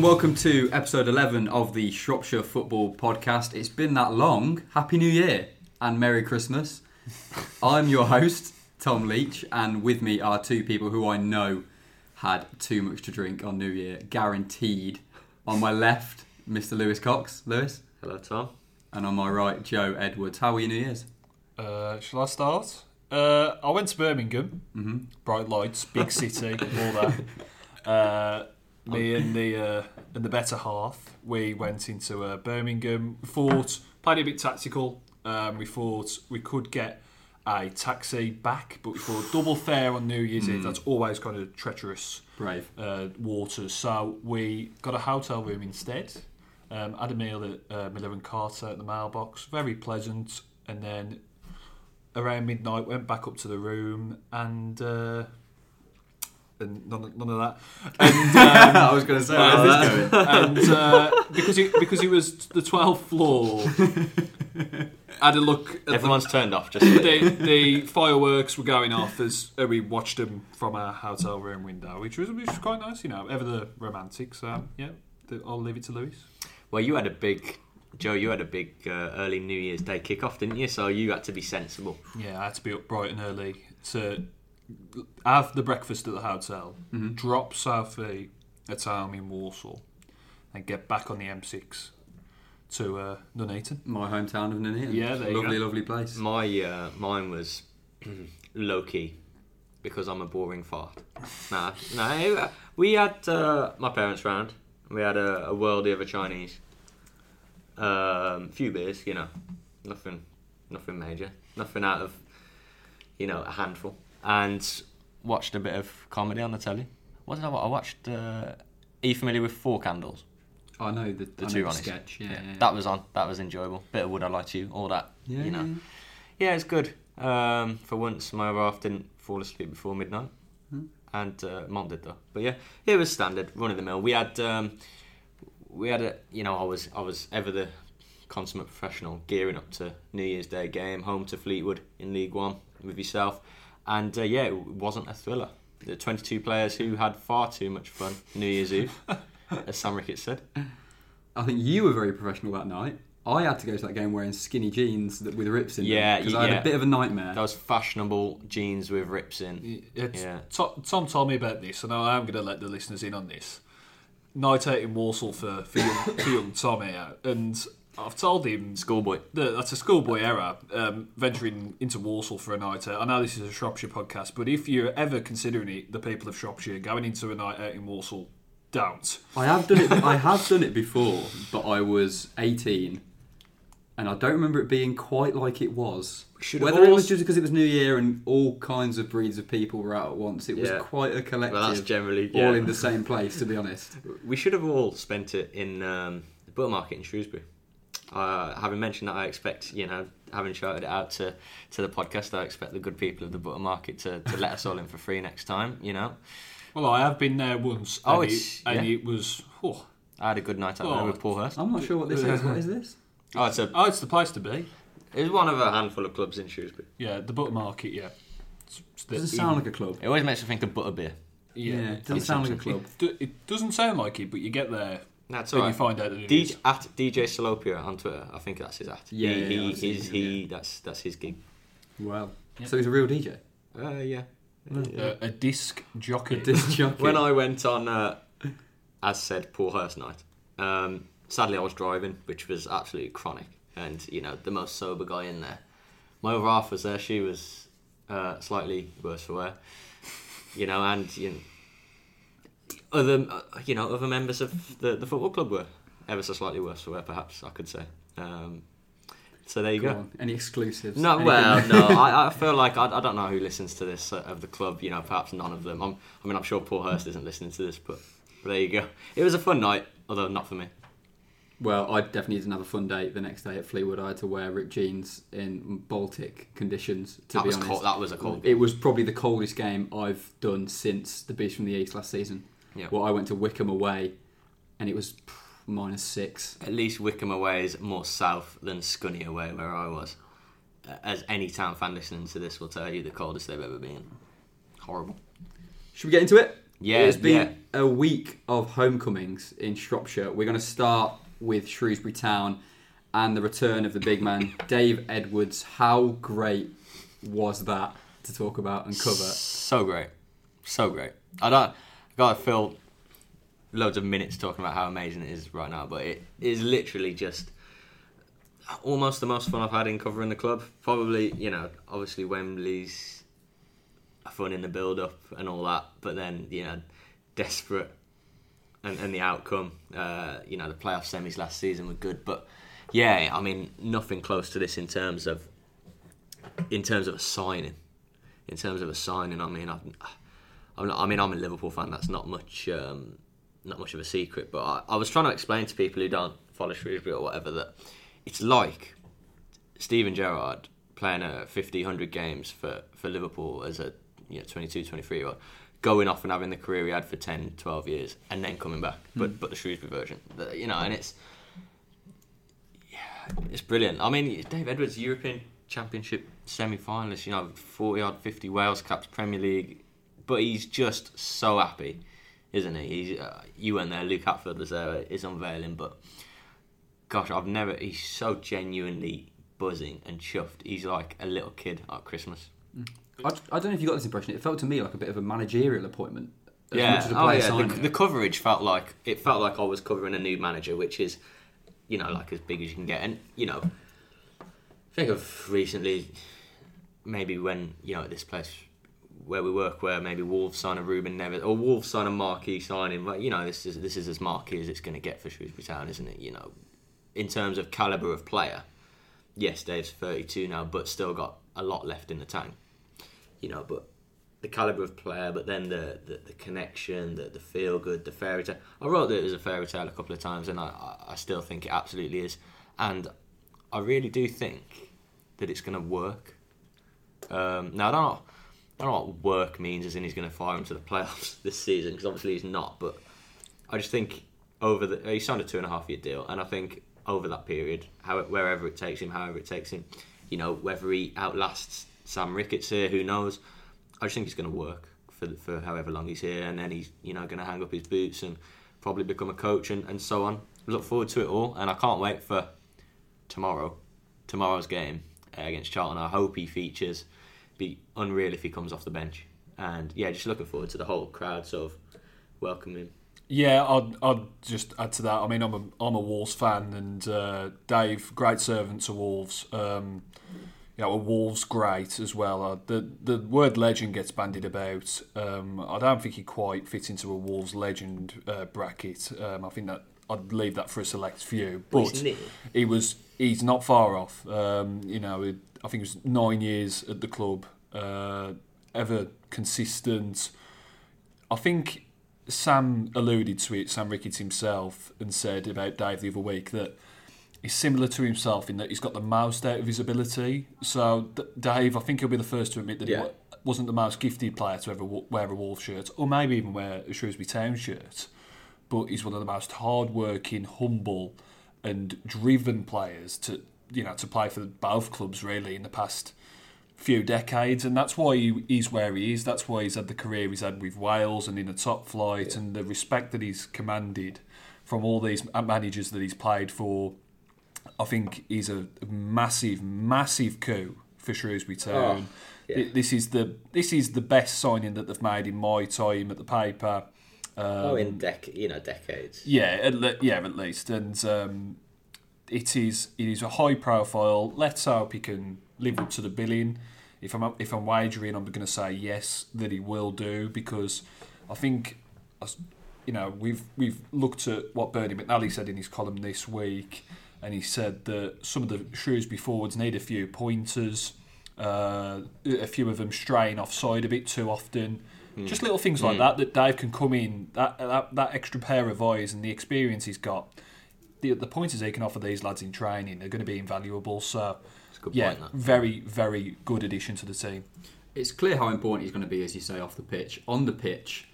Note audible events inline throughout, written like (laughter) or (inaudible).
Hello and welcome to episode 11 of the Shropshire Football Podcast. It's been that long. Happy New Year and Merry Christmas. I'm your host, Tom Leach, and with me are two people who I know had too much to drink on New Year, guaranteed. On my left, Mr. Lewis Cox. Lewis. Hello, Tom. And on my right, Joe Edwards. How were your New Year's? Uh, shall I start? Uh, I went to Birmingham. Mm-hmm. Bright lights, big city, all that. (laughs) Uh, me and the uh, and the better half, we went into uh, Birmingham. We thought played a bit tactical. Um, we thought we could get a taxi back, but we thought double fare on New Year's Eve. That's always kind of treacherous Brave. uh, waters. So we got a hotel room instead. Um, had a meal at uh, Miller and Carter at the mailbox. Very pleasant. And then around midnight, went back up to the room and. Uh, and none, of- none of that. And, (laughs) um, I was going to say, going? and uh, because it because it was the twelfth floor, I had a look. At the, Everyone's turned off. Just the, the fireworks were going off as uh, we watched them from our hotel room window, which was which was quite nice. You know, ever the romantic. So yeah, the, I'll leave it to Lewis. well, you had a big Joe. You had a big uh, early New Year's Day kickoff, didn't you? So you had to be sensible. Yeah, I had to be up bright and early to have the breakfast at the hotel, drop Sophie at home in Walsall, and get back on the M6 to uh, Nuneaton. My hometown of Nuneaton. Yeah, there you Lovely, go. lovely place. My uh, mine was (clears throat) low key because I'm a boring fart. (laughs) Nah, nah. We had uh, my parents round. We had a, a worldie of a Chinese. Um, few beers, you know, nothing, nothing major, nothing out of, you know, a handful. And watched a bit of comedy on the telly. What did I watch? I watched. Uh, are you familiar with Four Candles? I know the, The I know two the on it. sketch. Yeah, yeah, yeah. That was on. That was enjoyable. Bit of Would I Like to, You? all that. Yeah, you know. yeah, Yeah, it's good. Um, for once, my other half didn't fall asleep before midnight, Hmm. and uh, mom did though. But yeah, it was standard, run of the mill. We had, um, we had a, you know, I was, I was ever the consummate professional, gearing up to New Year's Day game, home to Fleetwood in League One with yourself, and uh, yeah, it wasn't a thriller. The 22 players who had far too much fun New Year's Eve, (laughs) as Sam Ricketts said. I think you were very professional that night. I had to go to that game wearing skinny jeans that, with rips in Yeah, them because I had yeah. a bit of a nightmare. Those fashionable jeans with rips in. It's, Yeah. Tom, Tom told me about this, and I am going to let the listeners in on this. Night out in Walsall for, for, young, for young Tom here, and I've told him Schoolboy. that that's a schoolboy error, um, venturing into Walsall for a night out. I know this is a Shropshire podcast, but if you're ever considering it, the people of Shropshire going into a night out in Walsall, don't. I have done it. I have done it before, but I was 18, and I don't remember it being quite like it was. should Whether it was just because it was New Year and all kinds of breeds of people were out at once, it was Yeah. quite a collective. Well, that's generally all yeah. in the same place. To be honest, We should have all spent it in um, the butter market in Shrewsbury. Uh, having mentioned that, I expect you know, having shouted it out to, to the podcast, I expect the good people of the butter market to, to let us all in for free next time. You know, Well, I have been there once, Oh, and, it's- it, and yeah. it was. Oh, I had a good night out Oh. there with Paul Hurst. I'm not sure what this is. What is this? (laughs) Oh, it's a oh, it's the place to be. it's one of a handful of clubs in Shrewsbury. Yeah, the butter market. Yeah, It's- it's the- Doesn't sound like a club. It always makes me think of butterbeer. Yeah, yeah. it doesn't sound like a club. Do- It doesn't sound like it, but you get there That's and all you find out that it DJ, is. at DJ Salopia on Twitter, I think that's his at. Yeah, he, yeah, he, I've seen he's, he that's that's his gig. Wow. Yeah. So he's a real DJ. Uh, yeah. Uh, a disc jockey. Disc (laughs) jockey. When I went on, uh, as said, Paul Hurst night, um, sadly I was driving, which was absolutely chronic, and you know the most sober guy in there. My other half was there; she was uh, slightly worse for wear, you know, and you know, other you know other members of the, the football club were ever so slightly worse for wear, perhaps I could say. Um, so there you Go go. Any exclusives? No, Anything? well, no. I, I feel like I, I don't know who listens to this uh, of the club. You know, perhaps none of them. I'm, I mean, I'm sure Paul Hurst isn't listening to this, but, but there you go. It was a fun night, although not for me. Well, I definitely didn't fun day the next day at Fleetwood. I had to wear ripped jeans in Baltic conditions. To that be was honest, cold. That was a cold. it was probably the coldest game I've done since the Beast from the East last season. Yeah. Well, I went to Wycombe away, and it was pff, minus six. At least Wycombe away is more south than Scunny away, where I was. As any town fan listening to this will tell you, the coldest they've ever been. Horrible. Should we get into it? Yeah, it's been yeah. a week of homecomings in Shropshire. We're going to start with Shrewsbury Town and the return of the big man, (laughs) Dave Edwards. How great was that to talk about and cover? So great, so great. I don't. Gotta fill loads of minutes talking about how amazing it is right now, but it is literally just almost the most fun I've had in covering the club. Probably, you know, obviously Wembley's fun in the build-up and all that, but then you know, desperate and, and the outcome. Uh, you know, the playoff semis last season were good, but yeah, I mean, nothing close to this in terms of in terms of a signing. In terms of a signing, I mean, I've, not, I mean, I'm a Liverpool fan. That's not much, um, not much of a secret. But I, I was trying to explain to people who don't follow Shrewsbury or whatever that it's like Steven Gerrard playing a 50, 100 games for, for Liverpool as a you know, 22, 23 year old, going off and having the career he had for 10, 12 years, and then coming back. But but the Shrewsbury version, The- you know, and it's yeah, it's brilliant. I mean, Dave Edwards, European Championship semi-finalist, you know, 40 odd, 50 Wales caps, Premier League, but he's just so happy, isn't he? He's, uh, you weren't there, Luke Hatfield was there, is unveiling, but gosh, I've never. He's so genuinely buzzing and chuffed. He's like a little kid at Christmas. I, I don't know if you got this impression. It felt to me like a bit of a managerial appointment. as yeah, much as a oh player yeah. signing. The, the coverage felt like it felt like I was covering a new manager, which is, you know, like as big as you can get. And you know, think of recently, maybe when you know at this place where we work, where maybe Wolves sign a Ruben Neves or Wolves sign a marquee signing. But you know, this is this is as marquee as it's going to get for Shrewsbury Town, isn't it? You know, in terms of caliber of player, yes, Dave's thirty-two now, but still got a lot left in the tank. You know, but the caliber of player, but then the, the, the connection, the, the feel good, the fairy tale. I wrote that it was a fairy tale a couple of times, and I- I still think it absolutely is. And I really do think that it's going to work. Um, now, I don't, know, I don't know what work means, as in he's going to fire him to the playoffs (laughs) this season, because obviously he's not. But I just think over the he signed a two and a half year deal, and I think over that period, how wherever it takes him, however it takes him, you know, whether he outlasts Sam Ricketts here, who knows? I just think he's going to work for for however long he's here, and then he's you know going to hang up his boots and probably become a coach and, and so on. Look forward to it all, and I can't wait for tomorrow, tomorrow's game uh, against Charlton. I hope he features. Be unreal if he comes off the bench, and yeah, just looking forward to the whole crowd sort of welcoming him. Yeah, I'd, I'd just add to that. I mean, I'm a I'm a Wolves fan, and uh, Dave, great servant to Wolves. Um, you know, a Wolves great as well. Uh, the the word legend gets bandied about. Um, I don't think he quite fits into a Wolves legend uh, bracket. Um, I think that I'd leave that for a select few. But he was he's not far off. Um, you know, I think it was nine years at the club, uh, ever consistent. I think Sam alluded to it, Sam Ricketts himself, and said about Dave the other week that he's similar to himself in that he's got the most out of his ability. So, D- Dave, I think he'll be the first to admit that Yeah. he wasn't the most gifted player to ever wear a Wolves shirt, or maybe even wear a Shrewsbury Town shirt. But he's one of the most hard-working, humble, and driven players to you know to play for both clubs really in the past few decades, and that's why he, he's where he is. That's why he's had the career he's had with Wales and in the top flight, and the respect that he's commanded from all these managers that he's played for. I think is a massive, massive coup for Shrewsbury Town. Oh, yeah. This is the this is the best signing that they've made in my time at the paper. Um, oh, in dec- you know decades. yeah, at le- yeah, at least, and um, it is it is a high profile. Let's hope he can live up to the billing. If I'm if I'm wagering, I'm going to say yes that he will do because I think, you know, we've we've looked at what Bernie McNally said in his column this week, and he said that some of the Shrewsbury forwards need a few pointers. Uh, a few of them straying offside a bit too often. Just little things like that that Dave can come in that, that that extra pair of eyes and the experience he's got. The, the pointers he can offer these lads in training are going to be invaluable. So, It's a good yeah, point. That. very very good addition to the team. It's clear how important he's going to be, as you say, off the pitch. On the pitch,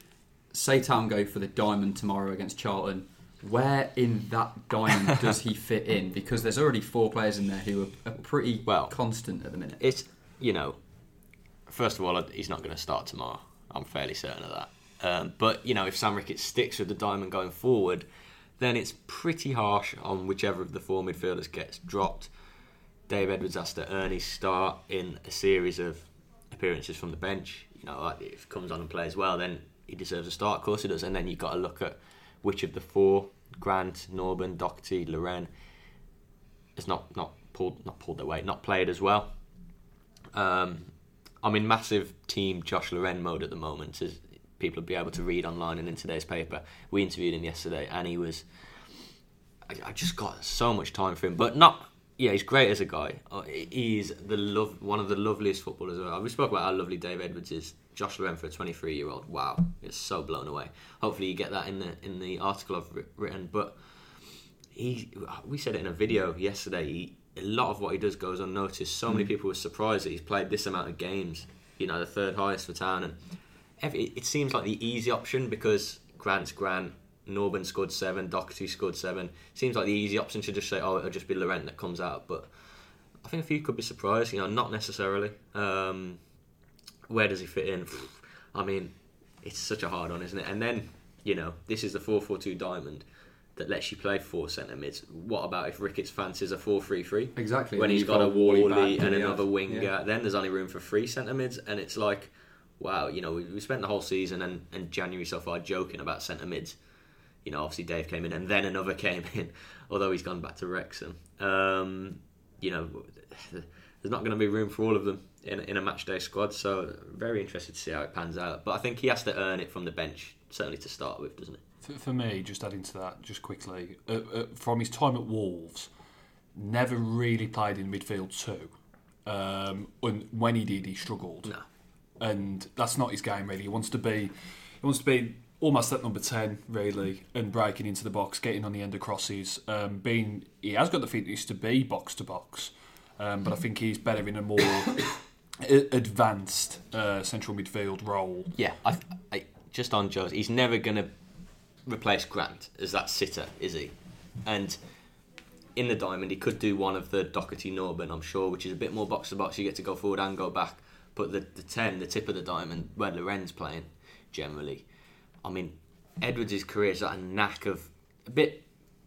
say Town go for the diamond tomorrow against Charlton. Where in that diamond (laughs) does he fit in? Because there's already four players in there who are, are pretty Well- constant at the minute. It's you know, first of all, he's not going to start tomorrow. I'm fairly certain of that. Um, but you know, if Sam Ricketts sticks with the diamond going forward, then it's pretty harsh on whichever of the four midfielders gets dropped. Dave Edwards has to earn his start in a series of appearances from the bench. You know, like, if he comes on and plays well, then he deserves a start. Of course he does. And then you've got to look at which of the four Grant, Norburn, Doherty, Laurent has not not pulled not pulled their weight, not played as well. Um, I'm in massive team Josh Laurent mode at the moment, as people will be able to read online and in today's paper. We interviewed him yesterday, and he was. I, I just got so much time for him, but not. Yeah, he's great as a guy. Uh, He's the love, one of the loveliest footballers. Uh, We spoke about how lovely Dave Edwards is. Josh Laurent for a 23 year old. Wow, it's so blown away. Hopefully, you get that in the in the article I've written. But he, we said it in a video yesterday. He, a lot of what he does goes unnoticed. So many people were surprised that he's played this amount of games. You know, the third highest for town, and every, it seems like the easy option because Grant's Grant, Norburn scored seven, Doherty scored seven. Seems like the easy option to just say, oh, it'll just be Laurent that comes out. But I think a few could be surprised. You know, not necessarily. Um, where does he fit in? I mean, it's such a hard one, isn't it? And then, you know, this is the 4 4 2 diamond that lets you play four centre mids. What about if Ricketts fancies a 4 3 3? Exactly. When he's you've got a Wally Wally and another winger, yeah. then there's only room for three centre mids. And it's like, wow, you know, we, we spent the whole season and, and January so far joking about centre mids. You know, obviously Dave came in and then another (laughs) came in, although he's gone back to Wrexham. Um, you know, there's not going to be room for all of them in, in a match day squad. So very interested to see how it pans out. But I think he has to earn it from the bench, certainly to start with, doesn't he? For, for me, just adding to that, just quickly, uh, uh, from his time at Wolves, never really played in midfield two. Um, and when he did, he struggled. No. And that's not his game really. He wants to be, he wants to be almost at number ten really, and breaking into the box, getting on the end of crosses. Um, being he has got the fitness to be box to box, um, but I think he's better in a more (coughs) advanced uh, central midfield role. Yeah, I, I, just on Joe's, he's never going to replace Grant as that sitter, is he? And in the diamond, he could do one of the Doherty Norburn, I'm sure, which is a bit more box to box. You get to go forward and go back. But the, the 10, the tip of the diamond, where Laurent's playing generally, I mean, Edwards' career is that a knack of a bit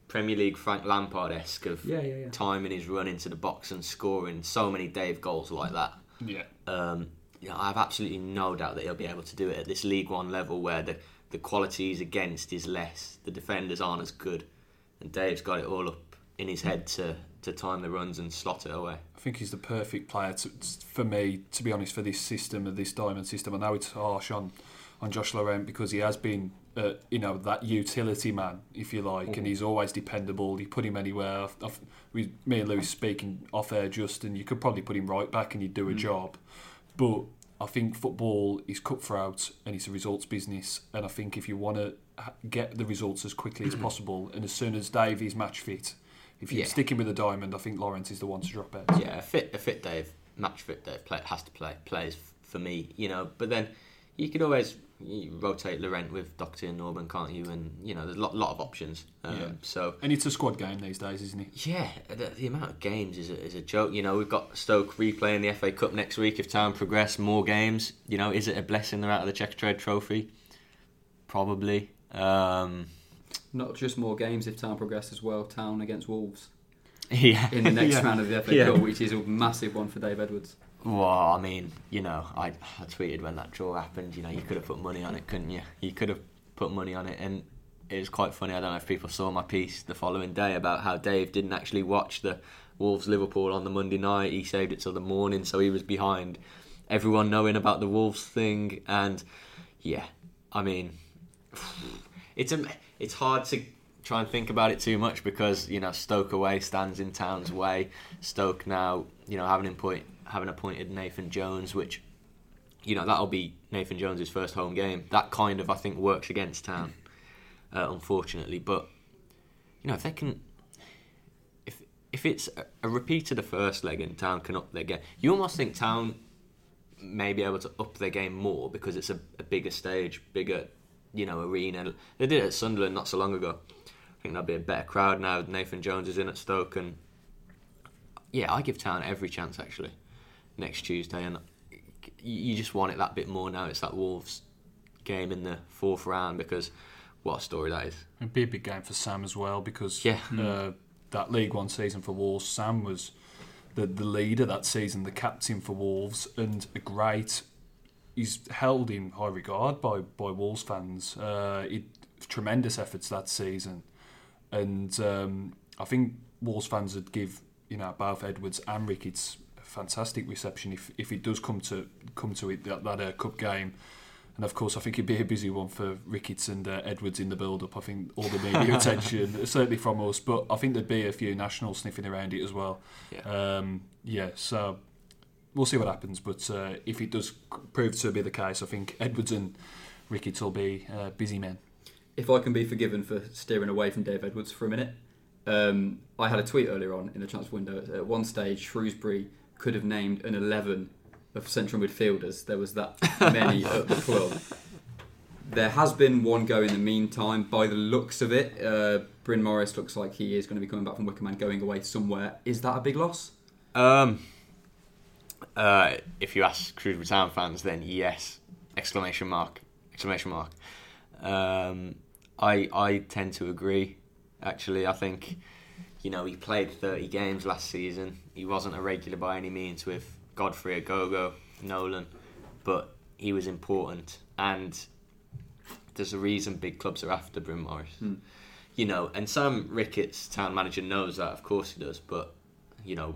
Premier League Frank Lampard esque of Yeah, yeah, yeah. timing his run into the box and scoring so many Dave goals like that. Yeah, Um, you know, I have absolutely no doubt that he'll be able to do it at this League One level where the, the quality he's against is less, the defenders aren't as good, and Dave's got it all up in his head to, to time the runs and slot it away. I think he's the perfect player to, for me, to be honest, for this system, of this diamond system. I know it's harsh on, on Josh Laurent because he has been, uh, you know, that utility man, if you like, and he's always dependable. You put him anywhere. I've, I've, we, me and Lewis speaking off air, just, and you could probably put him right back and he'd do a job. But I think football is cutthroat and it's a results business. And I think if you want to get the results as quickly as (clears throat) possible, and as soon as Dave is match fit, if you're Yeah. sticking with the diamond, I think Laurent is the one to drop out. Yeah, a fit, a fit Dave, match fit Dave play, has to play, plays for me, you know. But then you could always you rotate Laurent with Doherty and Norburn, can't you? And you know, there's a lot, lot of options. Um, Yeah. So And it's a squad game these days, isn't it? Yeah, the, the amount of games is a, is a joke. You know, we've got Stoke replaying the FA Cup next week. If time progress, more games. You know, is it a blessing they're out of the Checkatrade Trophy? Probably. Um, Not just more games if Town progress as well. Town against Wolves (laughs) yeah. in the next Yeah. round of the FA Yeah. Cup, which is a massive one for Dave Edwards. Well, I mean, you know, I, I tweeted when that draw happened. You know, you could have put money on it, couldn't you? You could have put money on it, and it was quite funny. I don't know if people saw my piece the following day about how Dave didn't actually watch the Wolves Liverpool on the Monday night. He saved it till the morning, so he was behind everyone knowing about the Wolves thing. And yeah, I mean, (sighs) it's a, it's hard to try and think about it too much because you know Stoke away stands in Town's way. Stoke now, you know, having appoint, having appointed Nathan Jones, which you know that'll be Nathan Jones' first home game. That kind of I think works against Town, uh, unfortunately. But you know if they can, if if it's a, a repeat of the first leg and Town can up their game, you almost think Town may be able to up their game more because it's a, a bigger stage, bigger you know arena. They did it at Sunderland not so long ago. I think there'll be a better crowd now. Nathan Jones is in at Stoke, and yeah, I give Town every chance actually next Tuesday, and you you just want it that bit more now. It's that Wolves game in the fourth round because what a story that is. It'd be a big game for Sam as well because Yeah. uh, that League One season for Wolves, Sam was the, the leader that season, the captain for Wolves, and a great. He's held in high regard by, by Wolves fans. Uh, he tremendous efforts that season, and um, I think Wolves fans would give you know both Edwards and Ricketts a fantastic reception if if it does come to come to it that, that uh, cup game. And of course, I think it'd be a busy one for Ricketts and uh, Edwards in the build-up. I think all the media (laughs) attention, certainly from us, but I think there'd be a few nationals sniffing around it as well. Yeah. Um, yeah, so we'll see what happens. But uh, if it does prove to be the case, I think Edwards and Ricketts will be uh, busy men. If I can be forgiven for steering away from Dave Edwards for a minute, um, I had a tweet earlier on in the transfer window. At one stage, Shrewsbury could have named an 11 of central midfielders. There was that many (laughs) at the club. There has been one go in the meantime. By the looks of it, uh, Bryn Morris looks like he is going to be coming back from Wycombe and going away somewhere. Is that a big loss? Um, uh, if you ask Shrewsbury Town fans, then yes! Exclamation mark! Exclamation mark! Um, I I tend to agree. Actually, I think you know he played 30 games last season. He wasn't a regular by any means with Godfrey Ogogo, Nolan, but he was important, and there's a reason big clubs are after Bryn Morris. Hmm. You know, and Sam Ricketts, town manager, knows that. Of course he does, but you know,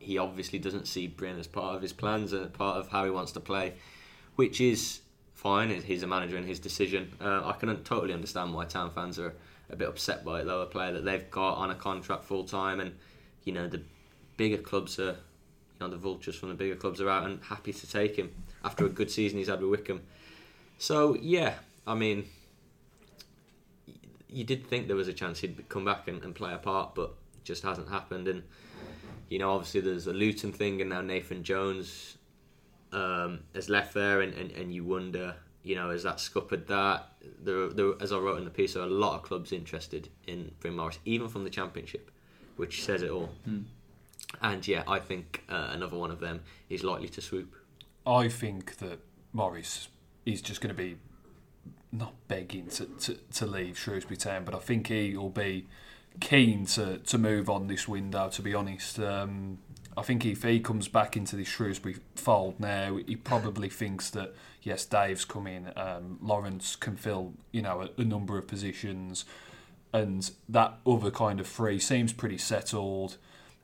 he obviously doesn't see Bryn as part of his plans and part of how he wants to play, which is fine. He's a manager and his decision. Uh, I can totally understand why town fans are a bit upset by it, though. A player that they've got on a contract full time, and you know the bigger clubs are, you know, the vultures from the bigger clubs are out and happy to take him after a good season he's had with Wycombe. So yeah, I mean, you did think there was a chance he'd come back and, and play a part, but it just hasn't happened. And you know, obviously there's a Luton thing, and now Nathan Jones um, has left there, and, and, and you wonder, you know, has that scuppered that? There, there, as I wrote in the piece, there are a lot of clubs interested in Bryn Morris, even from the Championship, which says it all. Hmm. And yeah, I think uh, another one of them is likely to swoop. I think that Morris is just going to be not begging to, to, to leave Shrewsbury Town, but I think he will be keen to, to move on this window, to be honest. Um, I think if he comes back into the Shrewsbury fold now, he probably thinks that, yes, Dave's coming, um, Laurent can fill, you know, a, a number of positions, and that other kind of three seems pretty settled.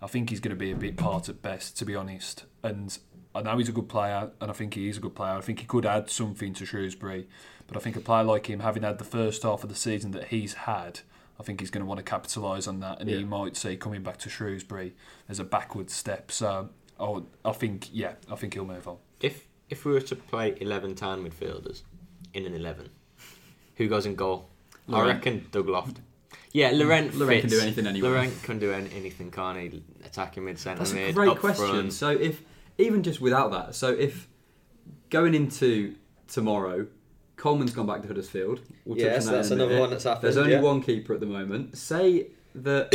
I think he's going to be a bit part at best, to be honest. And I know he's a good player, and I think he is a good player. I think he could add something to Shrewsbury, but I think a player like him, having had the first half of the season that he's had, I think he's going to want to capitalise on that, and Yeah. he might see coming back to Shrewsbury as a backward step. So, I, I think, yeah, I think he'll move on. If if we were to play eleven town midfielders in an eleven, who goes in goal? I reckon Doug Loft. Yeah, Laurent. Laurent can do anything anyway. Laurent can do anything, can't he? Attacking mid centre That's a mid. great question. Front. So if even just without that, so if going into tomorrow, Coleman's gone back to Huddersfield. We'll Yes, on that that's another minute. one that's happened. There's only yeah. one keeper at the moment. Say that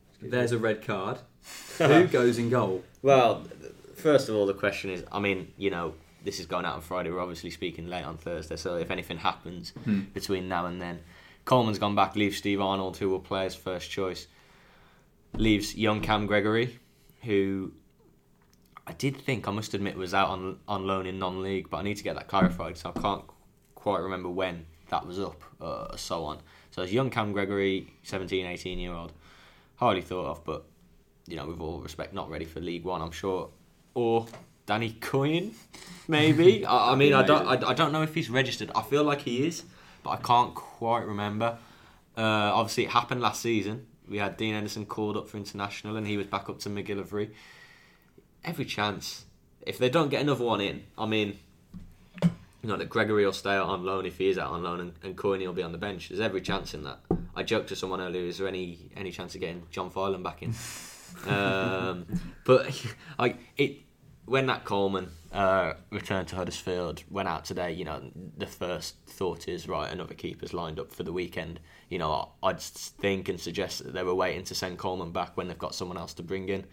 (coughs) there's a red card. (laughs) Who goes in goal? Well, first of all, the question is I mean, you know, this is going out on Friday. We're obviously speaking late on Thursday, so if anything happens Hmm. between now and then, Coleman's gone back, leaves Steve Arnold, who will play his first choice, leaves young Cam Gregory, who I did think, I must admit, was out on, on loan in non league, but I need to get that clarified, so I can't quite remember when that was up, uh, so on. So it's young Cam Gregory, 17, 18 year old, hardly thought of, but you know, with all respect, not ready for League One, I'm sure. Or Danny Coyne, maybe. (laughs) I, I mean, I don't, I, I don't know if he's registered. I feel like he is, but I can't quite remember. Uh, obviously, it happened last season. We had Dean Henderson called up for international, and he was back up to McGillivray. Every chance. If they don't get another one in, I mean, you know, that Gregory will stay out on loan if he is out on loan, and, and Coyne will be on the bench. There's every chance in that. I joked to someone earlier: is there any any chance of getting John Foylan back in? (laughs) um, but (laughs) I it when that Coleman uh, returned to Huddersfield went out today. You know, the first thought is right. Another keeper's lined up for the weekend. You know, I'd think and suggest that they were waiting to send Coleman back when they've got someone else to bring in.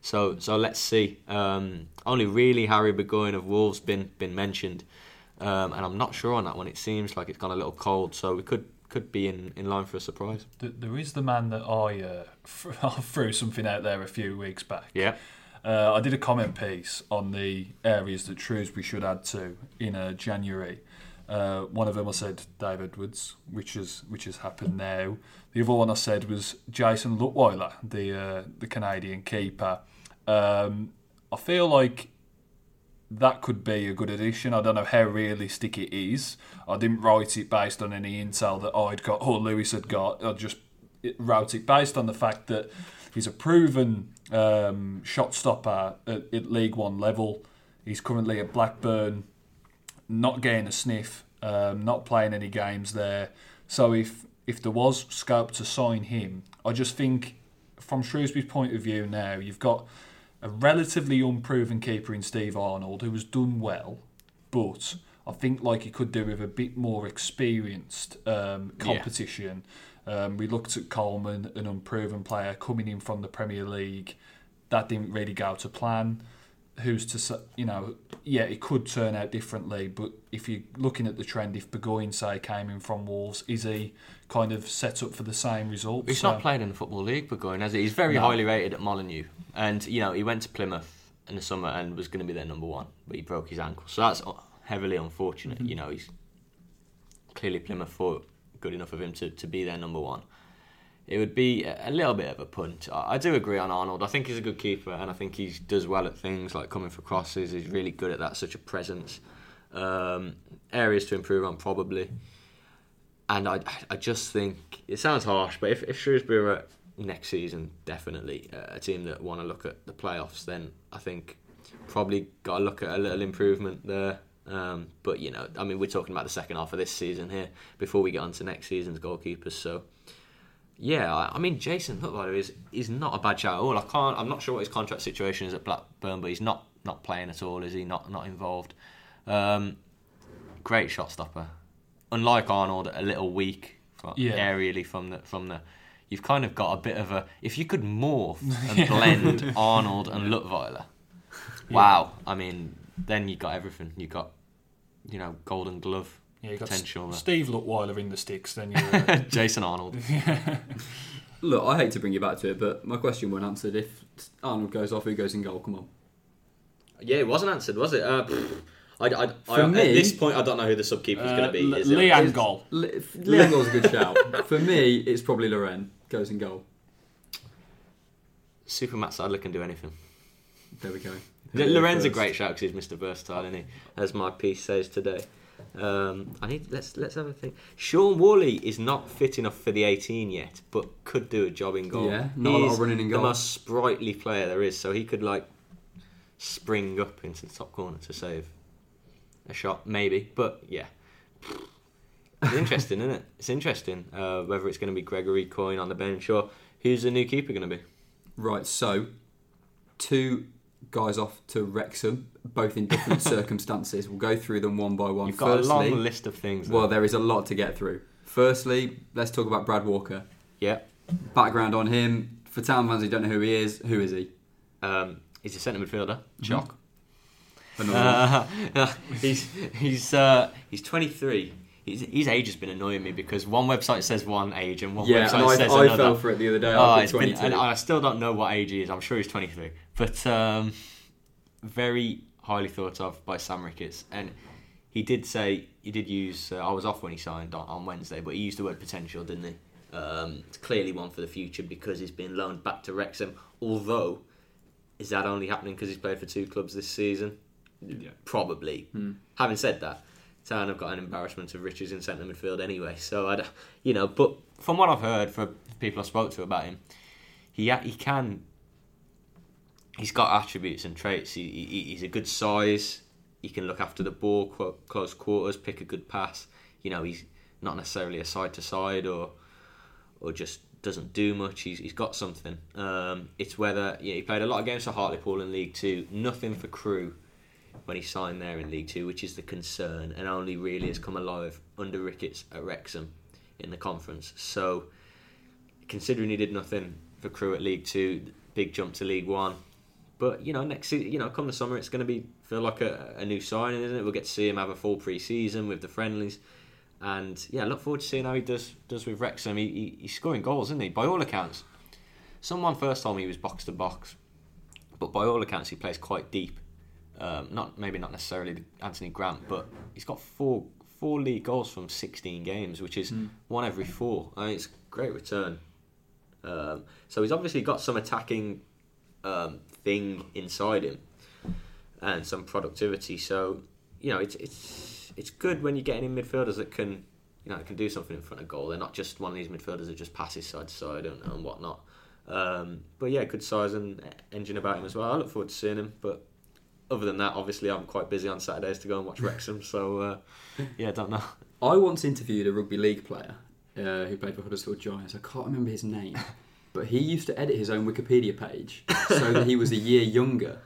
So so let's see. Um, only really Harry Burgoyne of Wolves been been mentioned. Um, and I'm not sure on that one. It seems like it's gone a little cold, so we could could be in, in line for a surprise. There is the man that I uh, (laughs) threw something out there a few weeks back. Yeah, Uh, I did a comment piece on the areas that Shrewsbury should add to in uh, January. Uh, one of them I said Dave Edwards, which is which has happened now. The other one I said was Jayson Leutwiler, the uh, the Canadian keeper. Um, I feel like that could be a good addition. I don't know how realistic it is. I didn't write it based on any intel that I'd got or Lewis had got. I just wrote it based on the fact that he's a proven um, shot stopper at, at League One level. He's currently at Blackburn, not getting a sniff, um, not playing any games there. So if if there was scope to sign him, I just think from Shrewsbury's point of view now, you've got a relatively unproven keeper in Steve Arnold who has done well, but I think like he could do with a bit more experienced um, Yeah. competition. Um, we looked at Coleman, an unproven player coming in from the Premier League. That didn't really go to plan. Who's to say, you know, yeah, it could turn out differently, but if you're looking at the trend, if Burgoyne, say, came in from Wolves, is he kind of set up for the same results? he's So- not playing in the football league, but going he? He's very No. highly rated at Molineux, and you know he went to Plymouth in the summer and was going to be their number one, but he broke his ankle, so that's heavily unfortunate. You know he's clearly Plymouth thought good enough of him to, to be their number one. It would be a little bit of a punt. I I do agree on Arnold. I think he's a good keeper, and I think he does well at things like coming for crosses. He's really good at that, such a presence. Um, areas to improve on, probably. And I, I just think it sounds harsh, but if, if Shrewsbury are next season, definitely uh, a team that want to look at the playoffs, then I think probably got to look at a little improvement there. Um, but you know, I mean, we're talking about the second half of this season here before we get on to next season's goalkeepers. So yeah, I, I mean, Jayson Leutwiler is is not a bad shout at all. I can't. I'm not sure what his contract situation is at Blackburn, but he's not not playing at all. Is he not not involved? Um, great shot stopper. Unlike Arnold, a little weak from, Yeah. aerially from the from the. You've kind of got a bit of a. If you could morph (laughs) and blend (laughs) Arnold and Leutwiler, wow! I mean, then you got everything. You got, you know, Golden Glove Yeah, you got potential. S- Steve Leutwiler in the sticks, then you're. (laughs) Jason Arnold. Look, I hate to bring you back to it, but my question wasn't answered. If Arnold goes off, who goes in goal? Come on. Yeah, it wasn't answered, was it? Uh, pff, I, I, I, For at this point, I don't know who the sub keeper is going to be. Uh, is it? Leanne Is- Goal. Leon Goal's a good shout. (laughs) For me, it's probably Laurent goes in goal. Super Matt Sadler can do anything. There we go. Laurent's a great shout because he's Mr. Versatile, isn't he? As my piece says today. Um, I need let's let's have a think. Sean Woolley is not fit enough for the 18 yet, but could do a job in goal. Yeah, not a lot of running in goal. The most sprightly player there is, so he could like spring up into the top corner to save a shot, maybe. But yeah, it's interesting, isn't it? (laughs) It's interesting uh, whether it's going to be Gregory Coyne on the bench or who's the new keeper going to be. Right, so two guys off to Wrexham, both in different (laughs) circumstances. We'll go through them one by one. You've got Firstly, a long list of things. well, there. there is a lot to get through. Firstly, let's talk about Brad Walker. yeah. Background on him for town fans who don't know who he is. Who is he? Um, he's a centre midfielder. Chalk. Uh, (laughs) he's he's uh, he's 23. His, his age has been annoying me because one website says one age and one yeah, website and I, says I another. fell for it the other day. oh, I it's been, and I still don't know what age he is. I'm sure he's 23, but um, very highly thought of by Sam Ricketts. And he did say he did use. Uh, I was off when he signed on, on Wednesday, but he used the word potential, didn't he? Um, it's clearly one for the future because he's been loaned back to Wrexham. Although, is that only happening because he's played for two clubs this season? Yeah. Probably. Hmm. Having said that, Town have got an embarrassment of riches in centre midfield anyway. So I, you know, but from what I've heard from people I spoke to about him, he he can. He's got attributes and traits. He, he he's a good size. He can look after the ball, close quarters, pick a good pass. You know, he's not necessarily a side to side or or just doesn't do much. He's, he's got something. Um, it's whether he played a lot of games for Hartlepool in League Two. Nothing for Crewe when he signed there in League Two, which is the concern, and only really has come alive under Ricketts at Wrexham in the conference. So, considering he did nothing for Crewe at League Two, big jump to League One, but you know, next se- you know, come the summer, it's going to be feel like a, a new signing, isn't it? We'll get to see him have a full pre-season with the friendlies, and yeah, look forward to seeing how he does does with Wrexham. He, he, he's scoring goals, isn't he? By all accounts, someone first told me he was box to box, but by all accounts, he plays quite deep. Um, not maybe not necessarily Anthony Grant, but he's got four four league goals from 16 games, which is one every four. I mean, it's a great return. Um, so he's obviously got some attacking um, thing inside him and some productivity. So you know, it's it's it's good when you're getting in midfielders that can you know can do something in front of goal. They're not just one of these midfielders that just passes side to side and, and whatnot. Um, but yeah, good size and engine about him as well. I look forward to seeing him. But other than that, obviously, I'm quite busy on Saturdays to go and watch Wrexham. (laughs) So uh, yeah, don't know. I once interviewed a rugby league player uh, who played for Huddersfield Giants. I can't remember his name, (laughs) but he used to edit his own Wikipedia page so that he was a year younger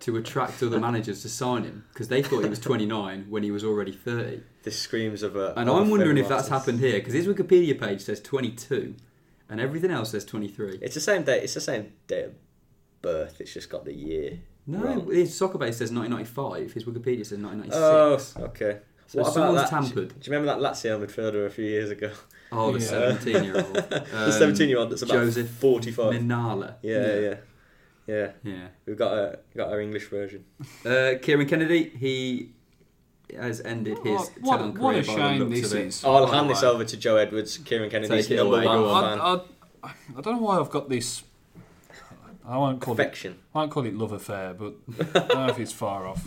to attract other managers to sign him because they thought he was 29 when he was already 30. This screams of a. And I'm wondering if that's artist. happened here because his Wikipedia page says 22 and everything else says 23. It's the same day. It's the same day of birth. It's just got the year. No, wrong. his soccer base says 1995. His Wikipedia says 1996. Oh, okay. So someone's tampered. Do you remember that Lazio midfielder a few years ago? Oh, the Yeah. 17 year old. (laughs) the 17 year old that's about Joseph 45. Minala. yeah, yeah, yeah, Yeah. yeah. We've got a got our English version. Uh, Kieran Kennedy, he has ended his What- what- talent what career a by shame the looks this of it. is. I'll hand this over to Joe Edwards, Kieran Kennedy's Take number one fan. I, I, I don't know why I've got this. I won't call it. Affection. I won't call it love affair, but (laughs) I don't know if it's far off.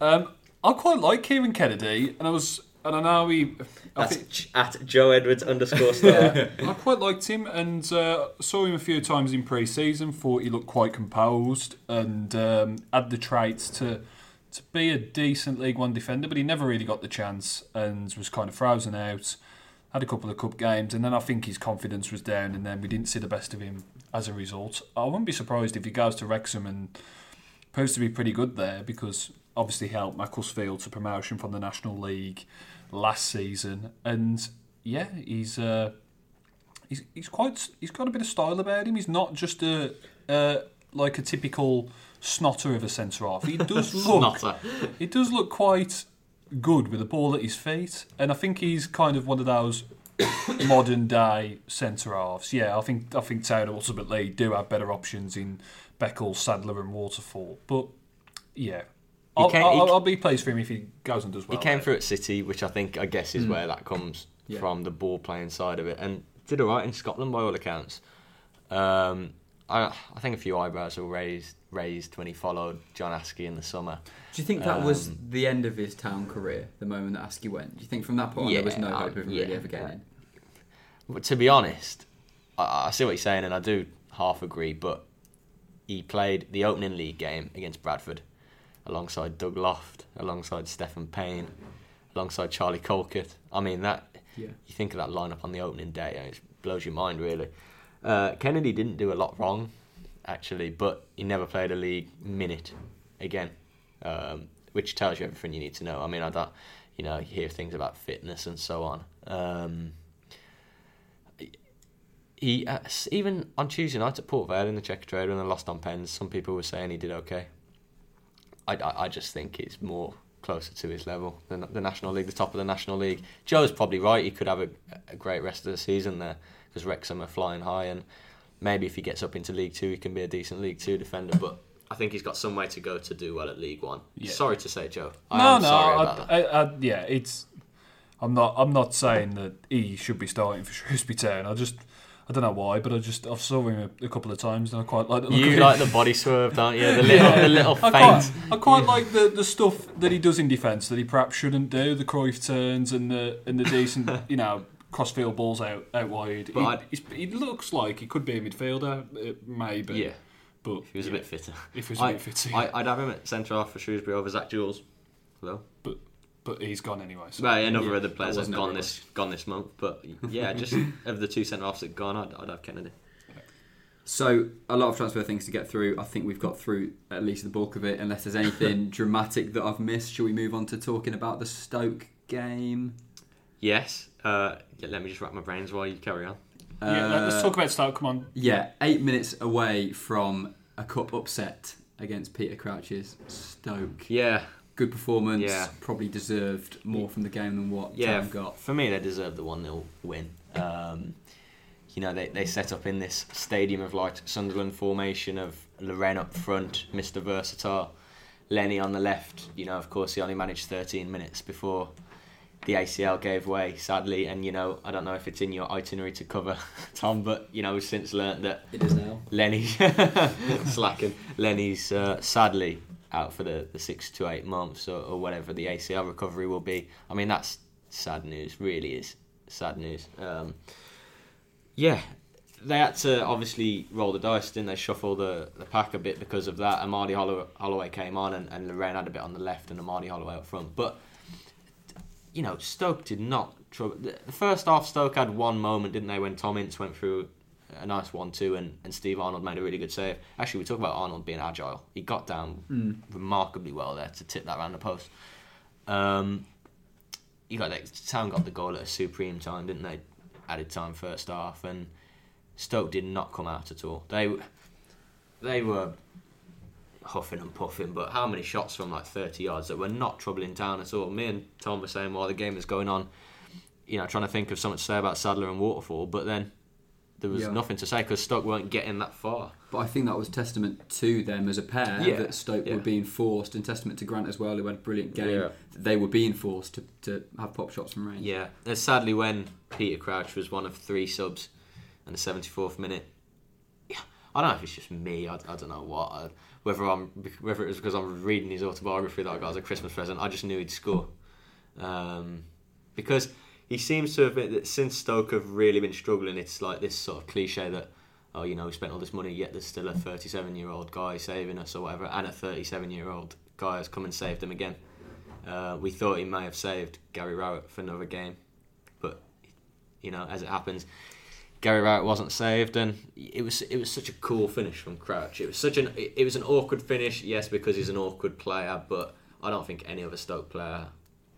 Um, I quite like Kieran Kennedy, and I was, and I know he. I That's think, at Joe Edwards underscore star. (laughs) I quite liked him and uh, saw him a few times in pre-season. Thought he looked quite composed and um, had the traits to to be a decent League One defender, but he never really got the chance and was kind of frozen out. Had a couple of cup games, and then I think his confidence was down, and then we didn't see the best of him as a result. I wouldn't be surprised if he goes to Wrexham and proves to be pretty good there because obviously he helped Macclesfield to promotion from the National League last season, and yeah, he's uh, he's he's quite he's got a bit of style about him. He's not just a uh, like a typical snotter of a centre half. He (laughs) does look he does look quite good with the ball at his feet, and I think he's kind of one of those modern day centre halves. Yeah, I think I think Town ultimately do have better options in Beckles, Sadler, and Waterfall, but yeah. I'll, came- I'll, I'll be pleased for him if he goes and does well. He came there. through at City, which I think, I guess, is where that comes Yeah. from the ball playing side of it, and did all right in Scotland by all accounts. Um, I, I think a few eyebrows were raised raised when he followed John Askey in the summer. Do you think that was Um, the end of his town career, the moment that Askey went? Do you think from that point on there was no hope of him yeah, really ever getting yeah. in? But to be honest, I, I see what you're saying, and I do half agree. But he played the opening league game against Bradford, alongside Doug Loft, alongside Stephen Payne, alongside Charlie Colkett. I mean that. Yeah. You think of that lineup on the opening day, and it blows your mind really. Uh, Kennedy didn't do a lot wrong, actually, but he never played a league minute again, um, which tells you everything you need to know. I mean, I don't, you know, you hear things about fitness and so on. Um, he uh, even on Tuesday night at Port Vale in the Checkatrade when they lost on pens. Some people were saying he did okay. I, I, I just think it's more closer to his level than the National League, the top of the National League. Joe's probably right. He could have a, a great rest of the season there because Wrexham are flying high and maybe if he gets up into League Two, he can be a decent League Two defender. But I think he's got some way to go to do well at League One. Yeah. Sorry to say, Joe. I no, no, sorry I, about that. I, I, yeah, it's. I'm not. I'm not saying that he should be starting for Shrewsbury Town. I just. I don't know why, but I just I've saw him a, a couple of times and I quite like the You like the body swerve, don't you? The (laughs) little, the little I quite, I quite like the, the stuff that he does in defence that he perhaps shouldn't do. The Cruyff turns and the and the decent, (laughs) you know, crossfield balls out out wide. But He, he looks like he could be a midfielder, uh, maybe. Yeah, but if he was yeah, a bit fitter. If he was a I, bit fitter. I, I'd have him at centre half for Shrewsbury over Zak Jules. Hello. but but he's gone anyway. So. Well, another Yeah, other players that have gone this gone this month, but yeah, just (laughs) of the two centre halves that gone, I'd, I'd have Kennedy. So a lot of transfer things to get through. I think we've got through at least the bulk of it. Unless there's anything (laughs) dramatic that I've missed, shall we move on to talking about the Stoke game? Yes. Uh, yeah, let me just wrap my brains while you carry on. yeah, let- let's talk about Stoke. Come on. Yeah, eight minutes away from a cup upset against Peter Crouch's Stoke. Yeah, Good performance. Yeah. Probably deserved more from the game than what yeah. Town got. For me, they deserve the one 0 win. Um, you know, they, they set up in this Stadium of Light Sunderland formation of Laurent up front, Mr. Versatile, Lenny on the left. You know, of course, he only managed 13 minutes before the ACL gave way, sadly. And, you know, I don't know if it's in your itinerary to cover, (laughs) Tom, but, you know, we've since learnt that It is now. Lenny, (laughs) slacking, Lenny's uh, sadly out for the, the six to eight months or, or whatever the ACL recovery will be. I mean, that's sad news, really is sad news. Um, yeah, they had to obviously roll the dice, didn't they? Shuffle the, the pack a bit because of that. Amadi Hollow, Holloway came on and, and Laurent had a bit on the left and Amadi Holloway up front. But, you know, Stoke did not trouble. The first half, Stoke had one moment, didn't they, when Tom Ince went through a nice one-two and, and Steve Arnold made a really good save. Actually, we talk about Arnold being agile. He got down Mm. remarkably well there to tip that round the post. Um, you got like, Town got the goal at a supreme time, didn't they? Added time first half, and Stoke did not come out at all. They they were huffing and puffing, but how many shots from like 30 yards that were not troubling Town at all? Me and Tom were saying while the game was going on, you know, trying to think of something to say about Sadler and Waterfall, but then there was Yeah. nothing to say because Stoke weren't getting that far. But I think that was testament to them as a pair Yeah, that Stoke yeah. were being forced, and testament to Grant as well, who had a brilliant game. They were being forced to, to have pop shots from range. Yeah, and sadly, when Peter Crouch was one of three subs in the 74th minute, yeah, I don't know if it's just me. I, I don't know what. I, whether I'm whether it was because I'm reading his autobiography that I got as a Christmas present. I just knew he'd score, um, because he seems to have been that since Stoke have really been struggling. It's like this sort of cliche that. Oh, you know, we spent all this money, yet there's still a 37 year old guy saving us or whatever, and a 37 year old guy has come and saved them again. Uh, we thought he may have saved Gary Rowett for another game, but you know, as it happens, Gary Rowett wasn't saved, and it was it was such a cool finish from Crouch. It was such an it was an awkward finish, yes, because he's an awkward player, but I don't think any other Stoke player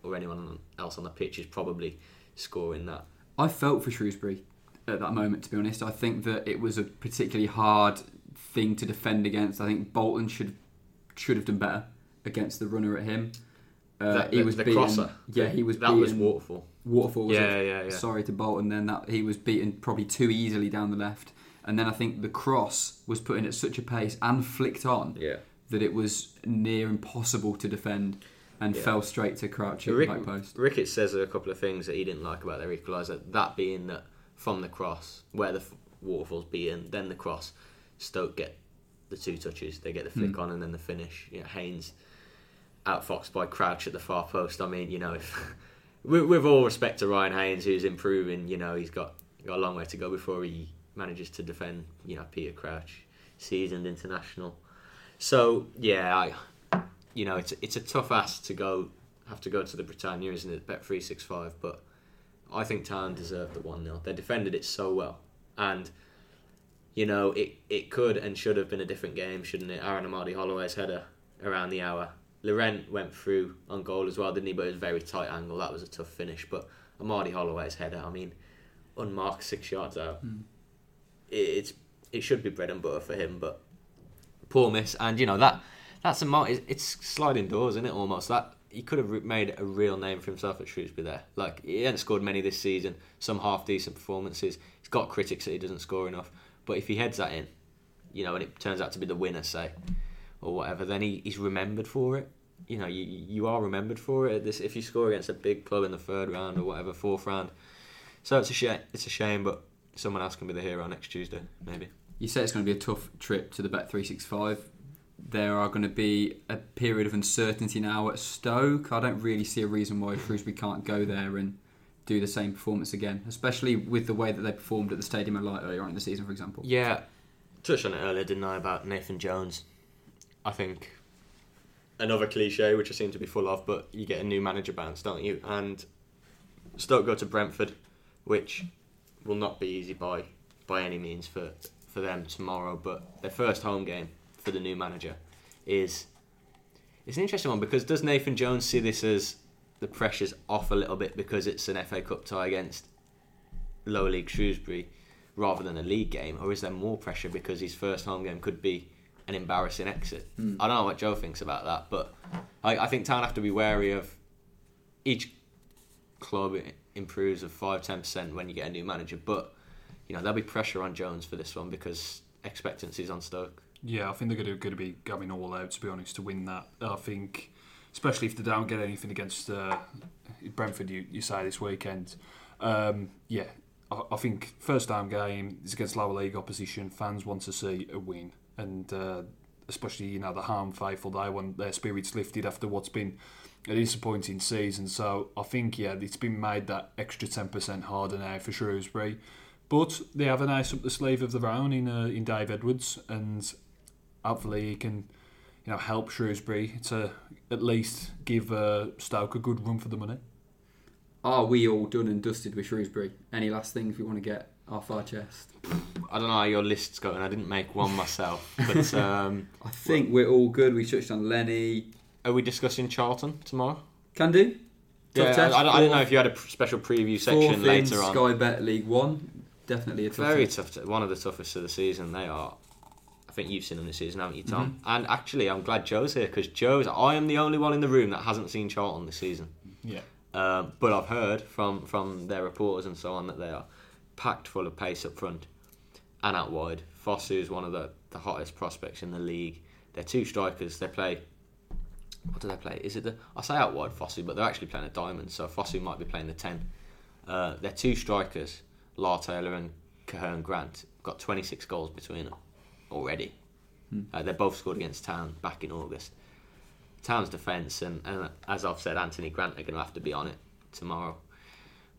or anyone else on the pitch is probably scoring that. I felt for Shrewsbury at that moment, to be honest. I think that it was a particularly hard thing to defend against. I think Bolton should should have done better against the runner at him. Uh, That- he the- was the beaten. crosser. Yeah, he was That beaten. was Waterfall. Waterfall was Yeah, it? yeah, yeah. Sorry to Bolton then that he was beaten probably too easily down the left. And then I think the cross was put in at such a pace and flicked on Yeah. that it was near impossible to defend and Yeah. fell straight to Crouch at the Rick, back post. Ricketts says a couple of things that he didn't like about their equaliser. That being that from the cross, where the f- waterfall's beaten, then the cross, Stoke get the two touches. They get the flick Hmm. on and then the finish. You know, Haynes outfoxed by Crouch at the far post. I mean, you know, if, (laughs) with, with all respect to Ryan Haynes, who's improving, you know, he's got got a long way to go before he manages to defend. You know, Peter Crouch, seasoned international. So yeah, I, you know, it's it's a tough ask to go have to go to the Britannia, isn't it? Bet three six five, but I think Town deserved the one 0 They defended it so well, and you know it it could and should have been a different game, shouldn't it? Aaron Amadi Holloway's header around the hour. Laurent went through on goal as well, didn't he? But it was a very tight angle. That was a tough finish. But Amadi Holloway's header, I mean, unmarked six yards out. Hmm. It, it's it should be bread and butter for him, but poor miss. And you know that that's a mar- it's, sliding doors, isn't it? Almost that he could have made a real name for himself at Shrewsbury there. Like he hasn't scored many this season. Some half decent performances. He's got critics that he doesn't score enough. But if he heads that in, you know, and it turns out to be the winner, say, or whatever, then he, he's remembered for it. You know, you you are remembered for it. This if you score against a big club in the third round or whatever, fourth round. So it's a shame. It's a shame, but someone else can be the hero next Tuesday, maybe. You say it's going to be a tough trip to the Bet three six five. There are going to be a period of uncertainty now at Stoke. I don't really see a reason why Shrewsbury can't go there and do the same performance again, especially with the way that they performed at the Stadium of Light earlier on in the season, for example. Yeah, touched on it earlier, didn't I, about Nathan Jones? I think another cliche, which I seem to be full of, but you get a new manager bounce, don't you? And Stoke go to Brentford, which will not be easy by by any means for for them tomorrow. But their first home game for the new manager is it's an interesting one because does Nathan Jones see this as the pressure's off a little bit because it's an FA Cup tie against lower league Shrewsbury rather than a league game, or is there more pressure because his first home game could be an embarrassing exit. Hmm. I don't know what Joe thinks about that, but I, I think Town have to be wary of each club improves of 5 10% when you get a new manager, but you know there'll be pressure on Jones for this one because expectancies on Stoke. Yeah, I think they're going to, going to be going all out, to be honest, to win that. I think, especially if they don't get anything against uh, Brentford, you, you say this weekend. Um, yeah, I, I think first time game is against lower league opposition. Fans want to see a win, and uh, especially you know the harm faithful, they want their spirits lifted after what's been a disappointing season. So I think yeah, it's been made that extra ten percent harder now for Shrewsbury. But they have an ace up the sleeve of their own in uh, in Dave Edwards, and hopefully he can, you know, help Shrewsbury to at least give uh, Stoke a good run for the money. Are we all done and dusted with Shrewsbury? Any last things we want to get off our chest? I don't know how your list's going. I didn't make one myself, (laughs) but um, I think we're all good. We touched on Lenny. are we discussing Charlton tomorrow? Can do. Yeah, Tough I, test. I, don't, I don't know if you had a special preview fourth section in later on. Sky Bet League One. Definitely a tough Very test. tough. To, one of the toughest of the season. They are. I think you've seen them this season, haven't you, Tom? Mm-hmm. And actually, I'm glad Joe's here because Joe's. I am the only one in the room that hasn't seen Charlton this season. Yeah. Um, but I've heard from from their reporters and so on that they are packed full of pace up front and out wide. Fosu is one of the, the hottest prospects in the league. They're two strikers. They play. What do they play? Is it the? I say out wide Fosu, but they're actually playing a diamond, so Fosu might be playing the ten. Uh, they're two strikers, Lyle Taylor and Karlan Grant. Got 26 goals between them already. Uh, they both scored against Town back in August. Town's defence, and, and as I've said, Anthony Grant are going to have to be on it tomorrow.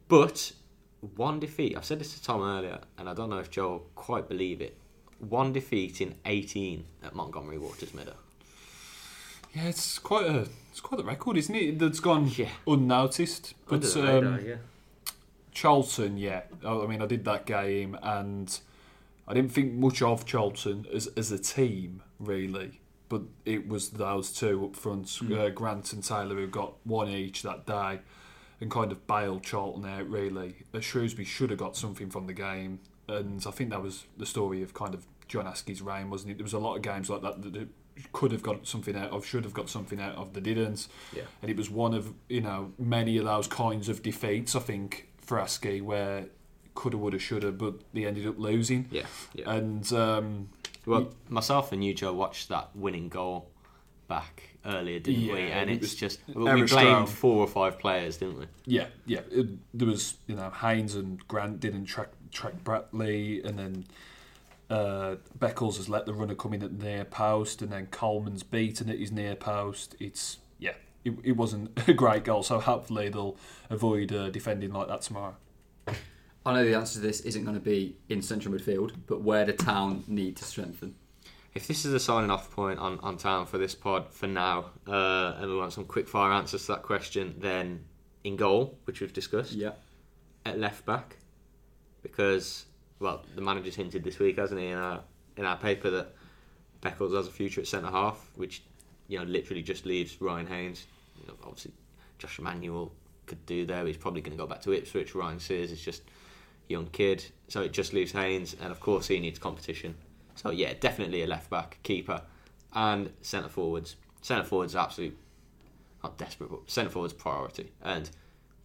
But one defeat, I've said this to Tom earlier, and I don't know if Joe will quite believe it. One defeat in 18 at Montgomery Waters Meadow. Yeah, it's quite a it's quite a record, isn't it? That's gone Yeah. unnoticed. But radar, um, yeah. Charlton, yeah. I mean, I did that game, and I didn't think much of Charlton as as a team, really. But it was those two up front, uh, Grant and Taylor, who got one each that day, and kind of bailed Charlton out. Really, uh, Shrewsbury should have got something from the game, and I think that was the story of kind of John Askey's reign, wasn't it? There was a lot of games like that that. could have got something out of, should have got something out of, they didn't Yeah. and it was one of you know many of those kinds of defeats. I think for Askey where coulda, woulda, shoulda, but they ended up losing. Yeah, yeah. And um, Well, myself and you, Joe, watched that winning goal back earlier, didn't we? And it it's just we Eric blamed four or five players, didn't we? yeah, yeah, it, there was you know Haynes and Grant didn't track track Bradley, and then uh, Beckles has let the runner come in at the near post, and then Coleman's beaten at his near post. It's yeah, it, it wasn't (laughs) a great goal. So hopefully they'll avoid uh, defending like that tomorrow. I know the answer to this isn't going to be in central midfield, but where the town need to strengthen. If this is a signing off point on, on town for this pod for now, uh, and we want some quick fire answers to that question, then in goal, which we've discussed, Yeah. at left back, because well, the manager's hinted this week, hasn't he, in our in our paper that Beckles has a future at centre half, which you know literally just leaves Ryan Haynes. You know, obviously, Josh Emmanuel could do there. But he's probably going to go back to Ipswich. Ryan Sears is just young kid, so it just leaves Haynes, and of course he needs competition. So yeah, definitely a left back, keeper, and centre forwards. Centre forwards absolute not desperate, but centre forwards priority, and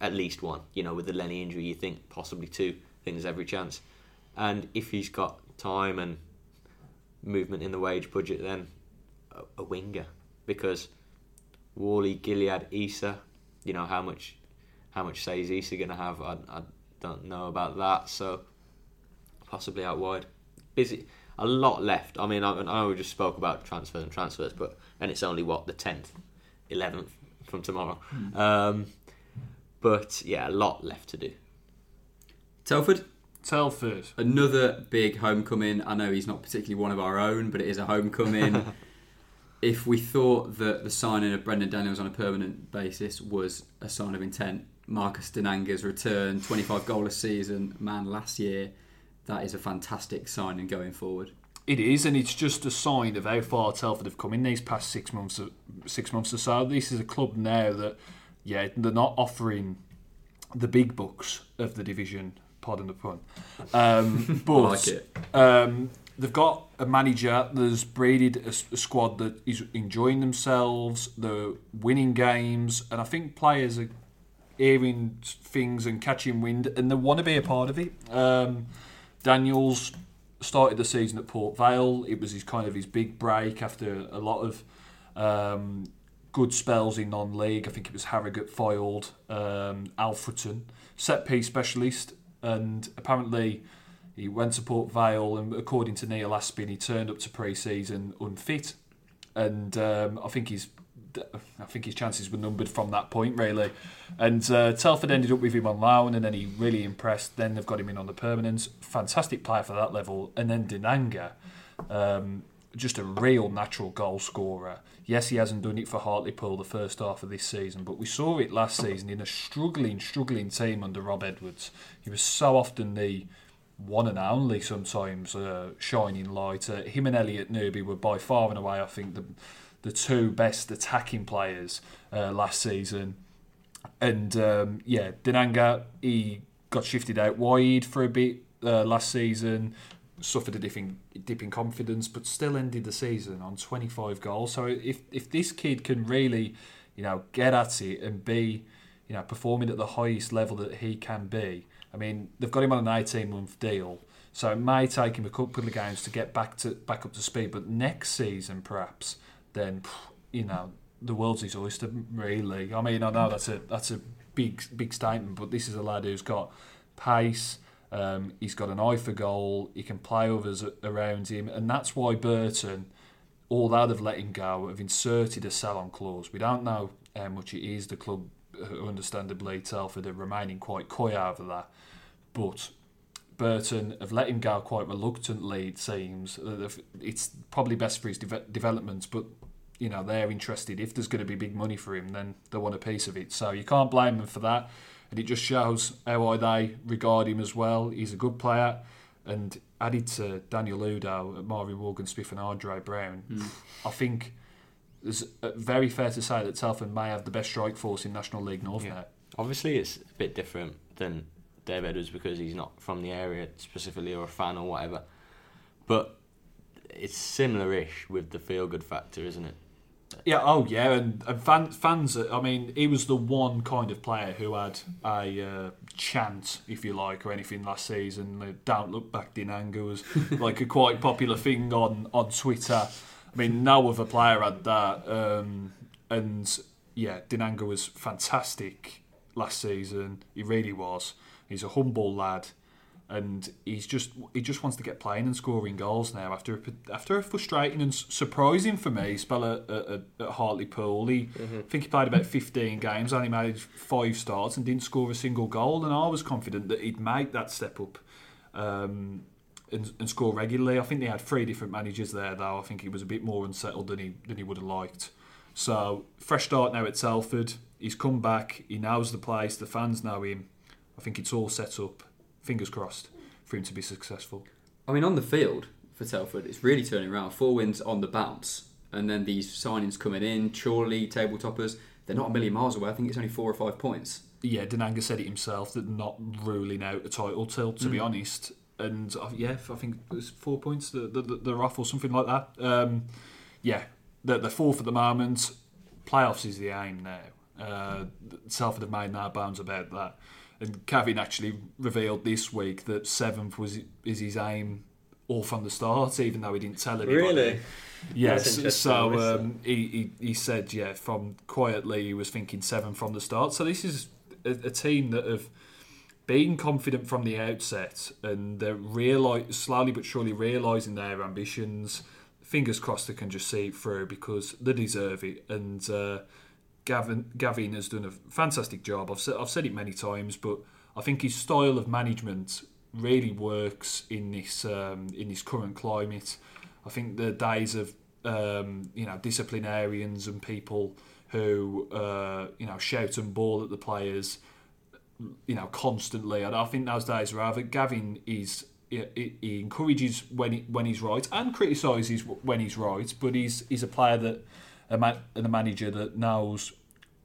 at least one. You know, with the Lenny injury, you think possibly two. I think there's every chance. And if he's got time and movement in the wage budget, then a, a winger because Whalley, Gilliead, Issa. You know how much how much say is Issa going to have? I, I don't know about that. So possibly out wide. Busy. A lot left. I mean, I, I know we just spoke about transfers and transfers, but and it's only what the tenth, eleventh from tomorrow. Um, but yeah, a lot left to do. Telford, Telford. another big homecoming. I know he's not particularly one of our own, but it is a homecoming. (laughs) if we thought that the signing of Brendon Daniels on a permanent basis was a sign of intent, Marcus Dinanga's return, 25 goalless season, man, last year, that is a fantastic signing going forward. It is, and it's just a sign of how far Telford have come in these past six months. Six months or so. This is a club now that, yeah, they're not offering the big bucks of the division. Pardon the pun. Um, (laughs) but like it. Um, they've got a manager that's breeded a, a squad that is enjoying themselves, they're winning games, and I think players are hearing things and catching wind, and they want to be a part of it. Um, Daniels started the season at Port Vale. It was his kind of his big break after a lot of um, good spells in non-league. I think it was Harrogate, Fylde, um, Alfreton, set piece specialist, and apparently he went to Port Vale. And according to Neil Aspin, he turned up to pre-season unfit, and um, I think he's. I think his chances were numbered from that point, really. And uh, Telford ended up with him on loan, and then he really impressed. Then they've got him in on the permanence. Fantastic player for that level. And then Dinanga, um, just a real natural goal scorer. Yes, he hasn't done it for Hartlepool the first half of this season, but we saw it last season in a struggling, struggling team under Rob Edwards. He was so often the one and only sometimes uh, shining light. Uh, him and Elliot Newby were by far and away, I think, the the two best attacking players uh, last season. And um, yeah, Dinanga, he got shifted out wide for a bit uh, last season, suffered a dip in, dip in confidence, but still ended the season on 25 goals. So if if this kid can really, you know, get at it and be, you know, performing at the highest level that he can be, I mean, they've got him on an 18 month deal. So it may take him a couple of games to get back to back up to speed, but next season perhaps then you know the world's his oyster. Really, I mean, I know that's a that's a big big statement, but this is a lad who's got pace. Um, he's got an eye for goal. He can play others around him, and that's why Burton, although they've let him go, have inserted a sell-on clause. We don't know how much it is. The club, uh, understandably, Telford are remaining quite coy over that, but Burton have let him go quite reluctantly. It seems it's probably best for his de- development, but you know they're interested. If there's going to be big money for him, then they want a piece of it. So you can't blame them for that, and it just shows how they regard him as well. He's a good player, and added to Daniel Udoh, Marvin Morgan Smith, and Andre Brown, mm. I think it's uh, very fair to say that Telford may have the best strike force in National League North yeah. now. Obviously, it's a bit different than Dave Edwards because he's not from the area specifically or a fan or whatever. But it's similar-ish with the feel-good factor, isn't it? Yeah, oh yeah, and, and fan, fans. I mean, he was the one kind of player who had a uh, chant, if you like, or anything last season. The "Don't look back, Dinanga" was (laughs) like a quite popular thing on on Twitter. I mean, no other player had that, um, and yeah, Dinanga was fantastic last season. He really was. He's a humble lad, and he's just he just wants to get playing and scoring goals now. After a, after a frustrating and surprising for me spell at, at, at Hartlepool, he mm-hmm. I think he played about fifteen games, only made five starts and didn't score a single goal. And I was confident that he'd make that step up. Um, and, and, score regularly. I think they had three different managers there, though. I think he was a bit more unsettled than he than he would have liked. So fresh start now at Telford. He's come back. He knows the place. The fans know him. I think it's all set up, fingers crossed, for him to be successful. I mean, on the field for Telford, it's really turning around. Four wins on the bounce, and then these signings coming in, Chorley, table toppers, they're not a million miles away. I think it's only four or five points. Yeah, Dinanga said it himself that not ruling out a title till, to mm. be honest. And uh, yeah, I think it's four points that they're, they're off or something like that. Um, yeah, they're, they're fourth at the moment. Playoffs is the aim now. Uh, Telford have made no bounds about that. And Gavin actually revealed this week that seventh was is his aim all from the start, even though he didn't tell anybody. Really? Yes. So um, he, he, he said, yeah, from quietly he was thinking seven from the start. So this is a, a team that have been confident from the outset and they're reali- slowly but surely realising their ambitions. Fingers crossed they can just see it through because they deserve it. And uh, Gavin, Gavin has done a fantastic job. I've said, I've said it many times, but I think his style of management really works in this um, in this current climate. I think the days of um, you know disciplinarians and people who uh, you know shout and ball at the players, you know constantly. And I think those days are over. Gavin is he encourages when he, when he's right and criticises when he's right, but he's he's a player that a man, and a manager that knows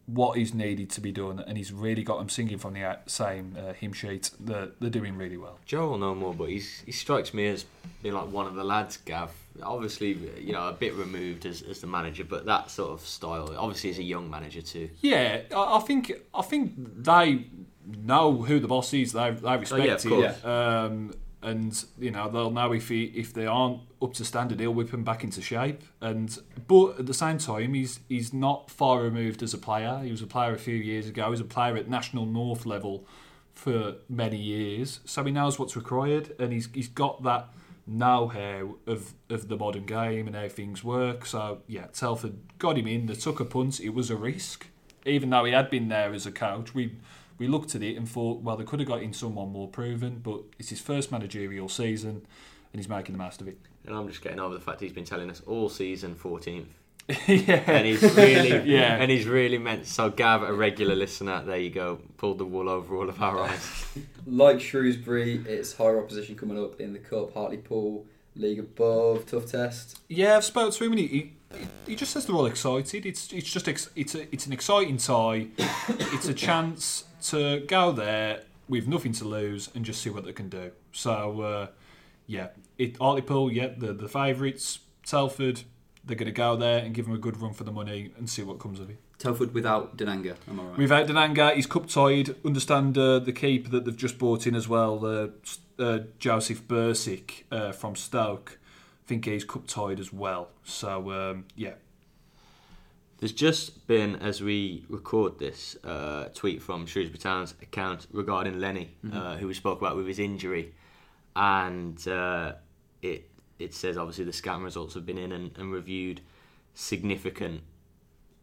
what is needed to be done, and he's really got them singing from the same uh, hymn sheet. They're, they're doing really well. Joe will know more, but he's he strikes me as being like one of the lads. Gav, obviously, you know, a bit removed as, as the manager, but that sort of style. Obviously, he's a young manager too. Yeah, I, I think I think they know who the boss is. They they respect Oh, yeah, course. Um, and you know they'll know if he, if they aren't up to standard, he'll whip them back into shape. And but at the same time, he's he's not far removed as a player. He was a player a few years ago. He was a player at national north level for many years, so he knows what's required, and he's he's got that know-how of of the modern game and how things work. So yeah, Telford got him in. They took a punt. It was a risk, even though he had been there as a coach. We we looked at it and thought, well, they could have got in someone more proven, but it's his first managerial season, and he's making the most of it. And I'm just getting over the fact he's been telling us all season 14th, (laughs) yeah, and he's really, (laughs) Yeah. and he's really meant. So Gav, a regular listener, there you go, pulled the wool over all of our (laughs) eyes. Like Shrewsbury, it's higher opposition coming up in the cup. Hartlepool, league above, tough test. Yeah, I've spoke to him and he, he, he just says they're all excited. It's it's just ex, it's a, it's an exciting tie. it's a chance to go there with nothing to lose and just see what they can do. So uh, yeah, it Hartlepool, yeah, the the favourites. Telford, they're going to go there and give them a good run for the money and see what comes of it. Telford without Dinanga, am I right? Without Dinanga, he's cup tied. Understand uh, the keeper that they've just brought in as well, uh, uh, Josef Bursik uh, from Stoke. I think he's cup tied as well. So um, yeah, There's just been, as we record this, uh, tweet from Shrewsbury Town's account regarding Lenny, uh, who we spoke about with his injury, and uh, it it says obviously the scan results have been in and, and reviewed significant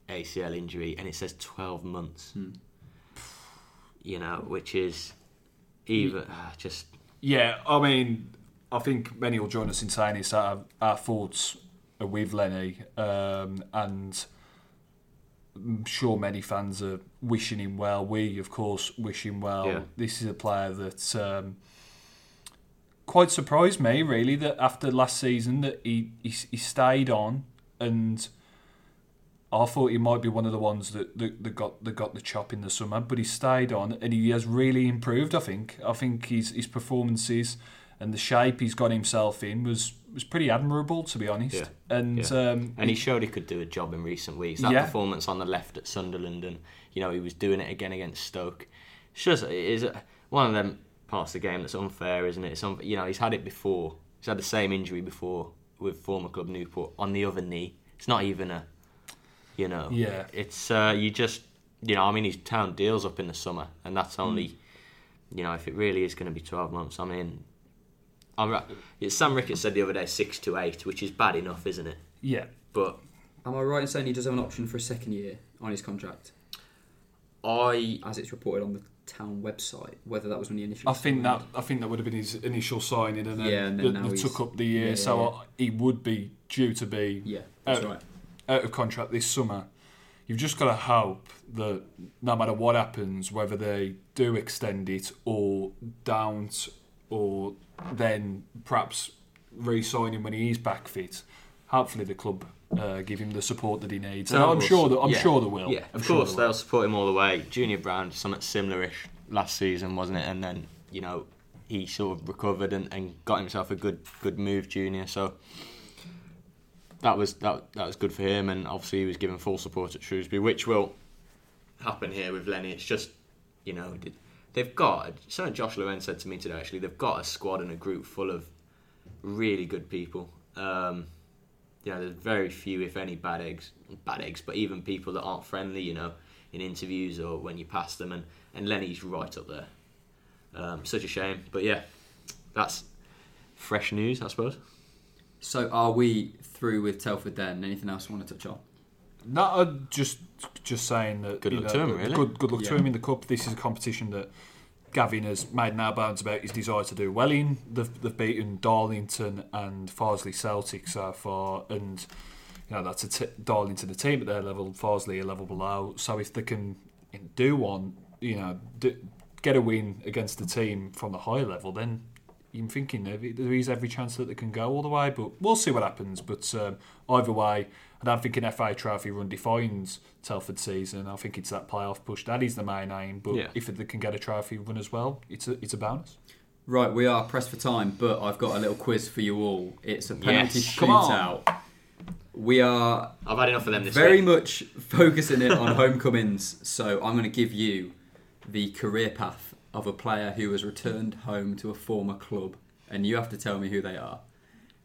ACL injury, and it says 12 months. You know, which is even ah, just yeah. I mean, I think many will join us in saying this. Our, our thoughts are with Lenny, um, and I'm sure many fans are wishing him well. We, of course, wish him well. Yeah. This is a player that um, quite surprised me, really, that after last season that he he, he stayed on, and I thought he might be one of the ones that, that, that got that got the chop in the summer, but he stayed on and he has really improved. I think. I think his his performances and the shape he's got himself in was was pretty admirable, to be honest. Yeah. And Yeah. um, And he showed he could do a job in recent weeks. That Yeah. performance on the left at Sunderland, and you know he was doing it again against Stoke. It's just it is one of them parts of the game that's unfair, isn't it? It's un, you know he's had it before. He's had the same injury before with former club Newport on the other knee. It's not even a, you know. Yeah. It's uh, you just you know I mean his town deals up in the summer, and that's only, you know, if it really is going to be twelve months. I mean. I'm, right- yeah, Sam Ricketts said the other day six to eight, which is bad enough, isn't it? yeah, But Am I right in saying he does have an option for a second year on his contract, I as it's reported on the town website? Whether that was when he initially. I think that? I think that would have been his initial signing, and then, Yeah, and then the- now the he's- took up the year, yeah, so yeah. uh, he would be due to be Yeah, that's Uh, right. out of contract this summer. You've just got to hope that no matter what happens, whether they do extend it or don't, or then perhaps re-sign him when he is back fit. Hopefully, the club uh, give him the support that he needs. And I'm sure that I'm yeah. sure they will. Yeah, I'm of sure course they they'll will. support him all the way. Junior Brown, something similar-ish last season, wasn't it? And then you know he sort of recovered and, and got himself a good good move, Junior. So that was that that was good for him, and obviously he was given full support at Shrewsbury, which will happen here with Lenny. It's just you know did- they've got something Josh Laurent said to me today. Actually, they've got a squad and a group full of really good people. Um, you know, there's very few, if any, bad eggs. Bad eggs, but even people that aren't friendly, you know, in interviews or when you pass them, and, and Lenny's right up there. Um, such a shame, but yeah, that's fresh news, I suppose. So are we through with Telford then? Anything else you want to touch on? No, uh, just just saying that. Good luck know, to him, really. Good, good luck to him in the cup. This is a competition that Gavin has made no bounds about his desire to do well in. They've, they've beaten Darlington and Farsley Celtic so far, and you know that's a t- Darlington a team at their level, Farsley a level below. So if they can do one, you know, d- get a win against the team from the higher level, then I'm thinking there there is every chance that they can go all the way, but we'll see what happens. But um, either way, I don't think an FA Trophy run defines Telford season. I think it's that playoff push that is the main aim. But Yeah. if they can get a trophy run as well, it's a it's a bonus. Right, we are pressed for time, but I've got a little quiz for you all. It's a penalty Yes. Shootout. We are I've had enough of them this very week. much focusing it on (laughs) homecomings, so I'm going to give you the career path of a player who has returned home to a former club, and you have to tell me who they are.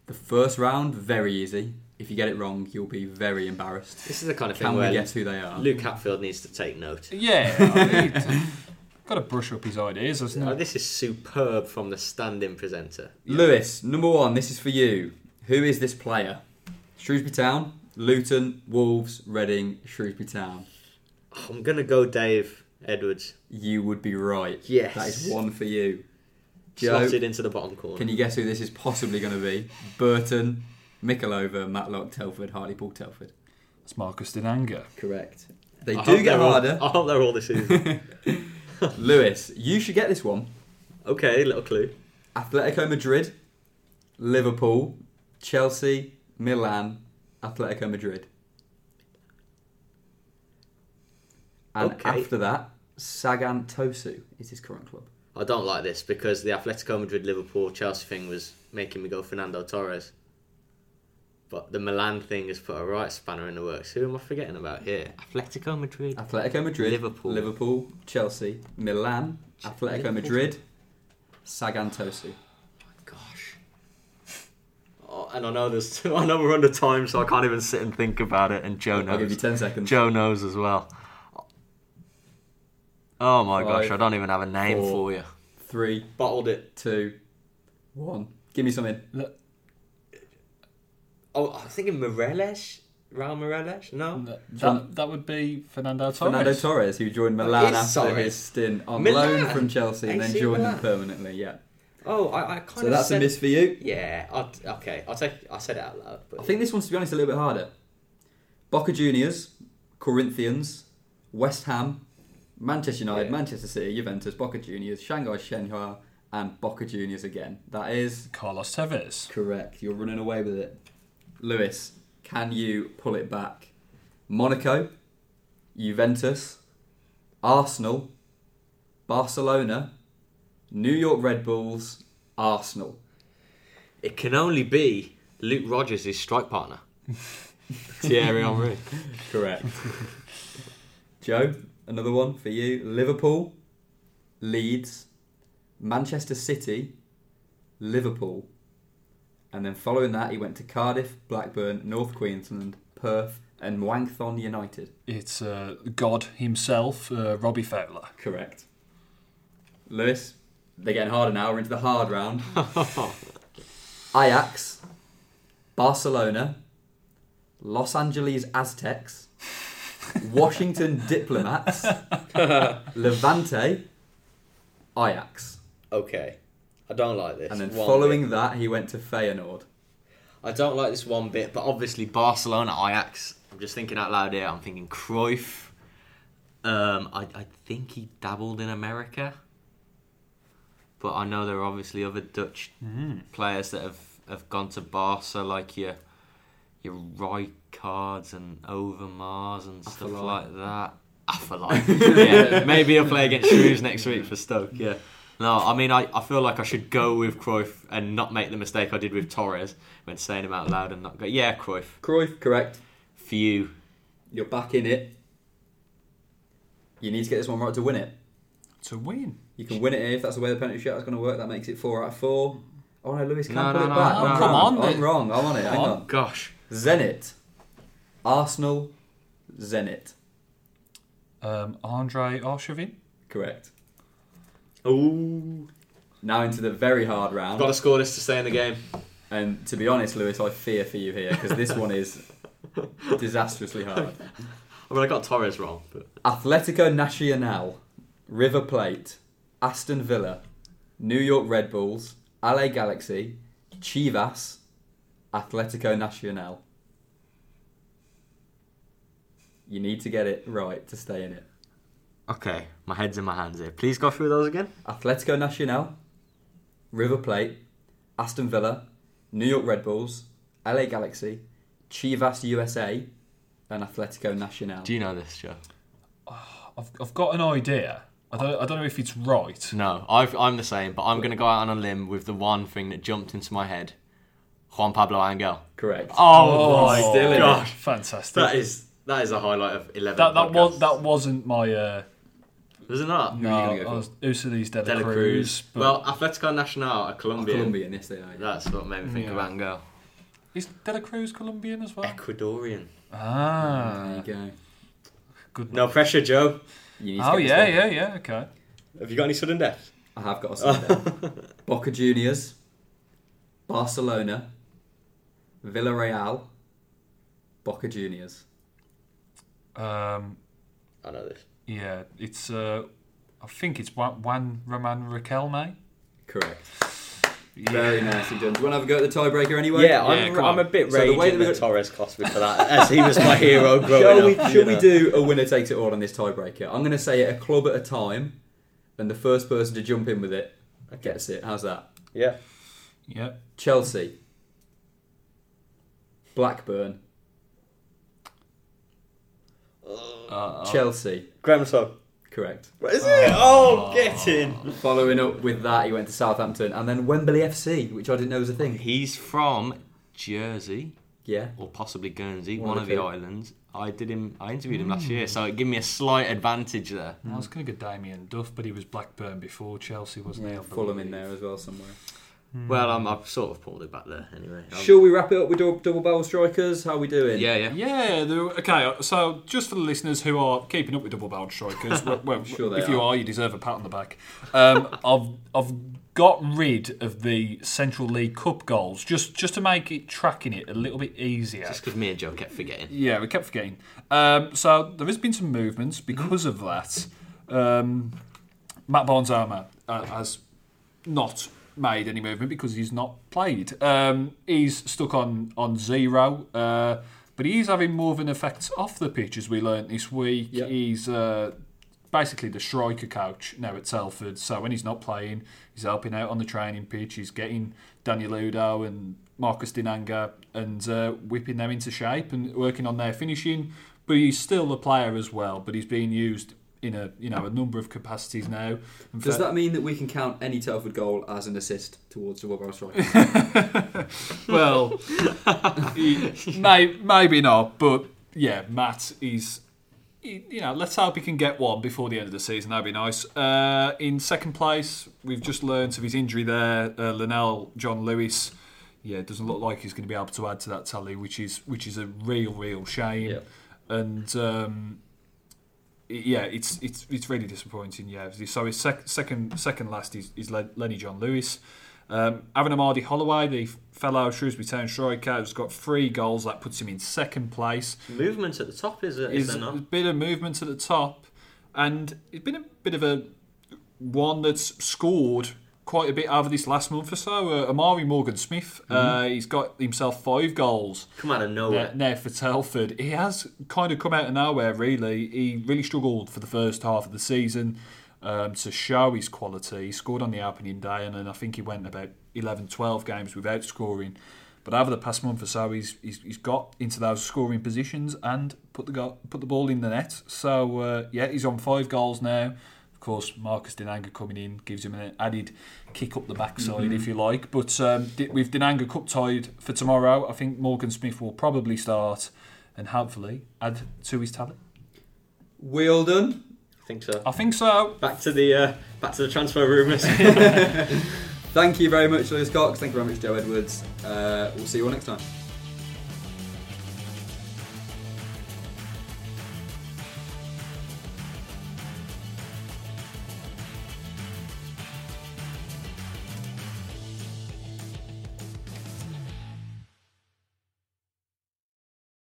The first round, very easy. If you get it wrong, you'll be very embarrassed. This is the kind of thing Can we guess who they are? Luke Hatfield needs to take note. Yeah, i (laughs) got to brush up his ideas, hasn't Oh, this is superb from the stand-in presenter. Lewis, number one, this is for you. Who is this player? Shrewsbury Town, Luton, Wolves, Reading, Shrewsbury Town. I'm gonna go Dave Edwards. You would be right. Yes. That is one for you. Joe, Slotted into the bottom corner. can you guess who this is possibly going to be? Burton, Mickleover, Matlock, Telford, Hartlepool, Telford. It's Marcus Dinanga. Correct. They I do hope get they're all- harder. I hope they're all this season. (laughs) Lewis, you should get this one. okay, little clue. Atletico Madrid, Liverpool, Chelsea, Milan, Atletico Madrid. And Okay. after that, Sagan Tosu is his current club. I don't like this because the Atletico Madrid, Liverpool, Chelsea thing was making me go Fernando Torres. But the Milan thing has put a right spanner in the works. Who am I forgetting about here? Atletico Madrid. Atletico Madrid, Liverpool. Liverpool, Chelsea, Milan, Atletico Liverpool. Madrid, Sagan Tosu. My gosh. Oh, and I know there's. two, I know we're under time, so I can't even sit and think about it. And Joe I'll give you knows. 10 seconds. Joe knows as well. Oh my Five, gosh, I don't even have a name four. for you. Three, Bottled it. two, one. Give me something. Oh, I'm thinking Moreles. Raul Moreles? No. That, John- that would be Fernando Torres. Fernando Torres, who joined Milan is after Torres. his stint on Milan! loan from Chelsea and then AC joined them permanently. Yeah. Oh, I, I kind So of. So that's said, a miss for you. Yeah. I'll, okay. I'll take. I said it out loud. But I think this one's, to be honest, a little bit harder. Boca Juniors, Corinthians, West Ham, Manchester United, Yeah. Manchester City, Juventus, Boca Juniors, Shanghai Shenhua, and Boca Juniors again. That is Carlos Tevez. correct. You're running away with it. Lewis, can you pull it back? Monaco, Juventus, Arsenal, Barcelona, New York Red Bulls, Arsenal. it can only be Luke Rogers' strike partner. (laughs) Thierry Henry. Correct. Joe, another one for you. Liverpool, Leeds, Manchester City, Liverpool. And then following that, he went to Cardiff, Blackburn, North Queensland, Perth, and Muangthong United. It's uh, God himself, uh, Robbie Fowler. Correct. Lewis, they're getting harder now. We're into the hard round. (laughs) Ajax, Barcelona, Los Angeles Aztecs, (laughs) Washington Diplomats, (laughs) Levante, Ajax. Okay. I don't like this. And then one following bit. that, he went to Feyenoord. I don't like this one bit, but obviously Barcelona, Ajax. I'm just thinking out loud here. I'm thinking Cruyff. Um, I, I think he dabbled in America, but I know there are obviously other Dutch players that have, have gone to Barca, like your your Rijkaards and Overmars and stuff like that. (laughs) Afellay. yeah, maybe he'll play against Shrews next week for Stoke. Yeah. No, I mean, I, I feel like I should go with Cruyff and not make the mistake I did with Torres when saying him out loud and not go, yeah, Cruyff, Cruyff, correct. for you. You're back in it. You need to get this one right to win it. To win. You can win it if that's the way the penalty shot is going to work. That makes it four out of four. Oh no, Lewis can't No, put no, it no, back. no, I'm no. Come on, I'm wrong. I'm on it. Hang Come on. Gosh. Zenit, Arsenal, Zenit. Um, Andre Arshavin. Correct. Ooh. Now into the very hard round. Got to score this to stay in the game. And to be honest, Lewis, I fear for you here because this one is (laughs) disastrously hard. I mean, I got Torres wrong, but Atletico Nacional, River Plate, Aston Villa, New York Red Bulls, LA Galaxy, Chivas, Atletico Nacional. You need to get it right to stay in it. Okay, my head's in my hands here. Please go through those again. Atletico Nacional, River Plate, Aston Villa, New York Red Bulls, LA Galaxy, Chivas USA, and Atletico Nacional. Do you know this, Joe? (sighs) I've, I've got an idea. I don't, I don't know if it's right. No, I've, I'm the same, but I'm going to go out on a limb with the one thing that jumped into my head Juan Pablo Angel. Correct. Oh, my still it. gosh. Fantastic. That is that is a highlight of 11 that, that, was, that wasn't my. Uh, Was it not? Who are no, you gonna go I for? was Ulises De La Dela Cruz. Cruz. but Well, Atletico Nacional are Colombian. Colombian, yes they are. That's what made me think of Yeah. Angel. is De La Cruz Colombian as well? Ecuadorian. Ah, There you go. good. No pressure, Joe. You need to Oh get this yeah, one. yeah, yeah. Okay. Have you got any sudden death? I have got a Sunday. (laughs) Boca Juniors, Barcelona, Villarreal, Boca Juniors. Um, I know this. yeah, it's. Uh, I think it's Juan, Juan Roman Riquelme. Correct. Yeah. Very nicely done. Do you want to have a go at the tiebreaker anyway? Yeah, Yeah, I'm, come I'm a bit So the raging way that that, we got- Torres cost me for that, as he was my (laughs) hero growing Shall we, up. shall you we do a winner takes it all on this tiebreaker? I'm going to say it a club at a time, and the first person to jump in with it gets it. How's that? Yeah. Yeah. Chelsea, Blackburn, Uh, Uh, uh. Chelsea. Graeme Le Saux. Correct. What is it? Oh, oh get in. Following up with that, he went to Southampton, and then Wembley FC, which I didn't know was a thing. He's from Jersey Yeah. or possibly Guernsey, One one, of of the the two. islands. I did him. I interviewed him last hmm. year, so it gave me a slight advantage there. I was going to go Damien Duff, but he was Blackburn before Chelsea, wasn't he? Yeah, I Fulham in there as well somewhere. Well, I'm, I've sort of pulled it back there anyway. I'm- Shall we wrap it up with double, double barrel strikers? How are we doing? Yeah, yeah. Yeah, the, okay, so just for the listeners who are keeping up with double barrel strikers, (laughs) well, well, sure they if you are. are, you deserve a pat on the back. Um, (laughs) I've, I've got rid of the Central League Cup goals just, just to make it tracking it a little bit easier. Just because me and Joe kept forgetting. Yeah, we kept forgetting. Um, so there has been some movements because of that. Um, Matt Bonzama uh, has not made any movement because he's not played. Um, he's stuck on on zero, uh, but he's having more of an effect off the pitch as we learnt this week. Yep. He's uh, basically the striker coach now at Telford. So when he's not playing, he's helping out on the training pitch. He's getting Daniel Udoh and Marcus Dinanga and uh, whipping them into shape and working on their finishing. But he's still a player as well. But he's being used in a you know a number of capacities now. Does that mean that we can count any Telford goal as an assist towards double barrel strikers? well, may, maybe not, but yeah, Matt is. You know, let's hope he can get one before the end of the season. That'd be nice. Uh, in second place, we've just learned of his injury there. Uh, Lenell John Lewis. Yeah, it doesn't look like he's going to be able to add to that tally, which is which is a real, real shame. Yeah. And um, yeah, it's it's it's really disappointing. Yeah, so his sec- second second last is, is Lenny John Lewis. Um, Aaron Amadi Holloway, the fellow Shrewsbury Town striker, has got three goals. That puts him in second place. Movement at the top, is it? Is Is there a bit of movement at the top, and it's been a bit of a one that's scored quite a bit over this last month or so. Uh, Amari Morgan Smith, uh, he's got himself five goals Come out of now, nowhere. now for Telford. He has kind of come out of nowhere, really. He really struggled for the first half of the season um, to show his quality. He scored on the opening day, and then I think he went about 11, 12 games without scoring. But over the past month or so, he's, he's, he's got into those scoring positions and put the go- put the ball in the net. So, uh, yeah, he's on five goals now. Of course, Marcus Dinanga coming in gives him an added kick up the backside, if you like. But um, with Dinanga cup tied for tomorrow, I think Morgan Smith will probably start and hopefully add to his talent. we all done? I think so. I think so. Back to the uh, back to the transfer rumours. (laughs) Thank you very much, Lewis Cox. Thank you very much, Joe Edwards. Uh, we'll see you all next time.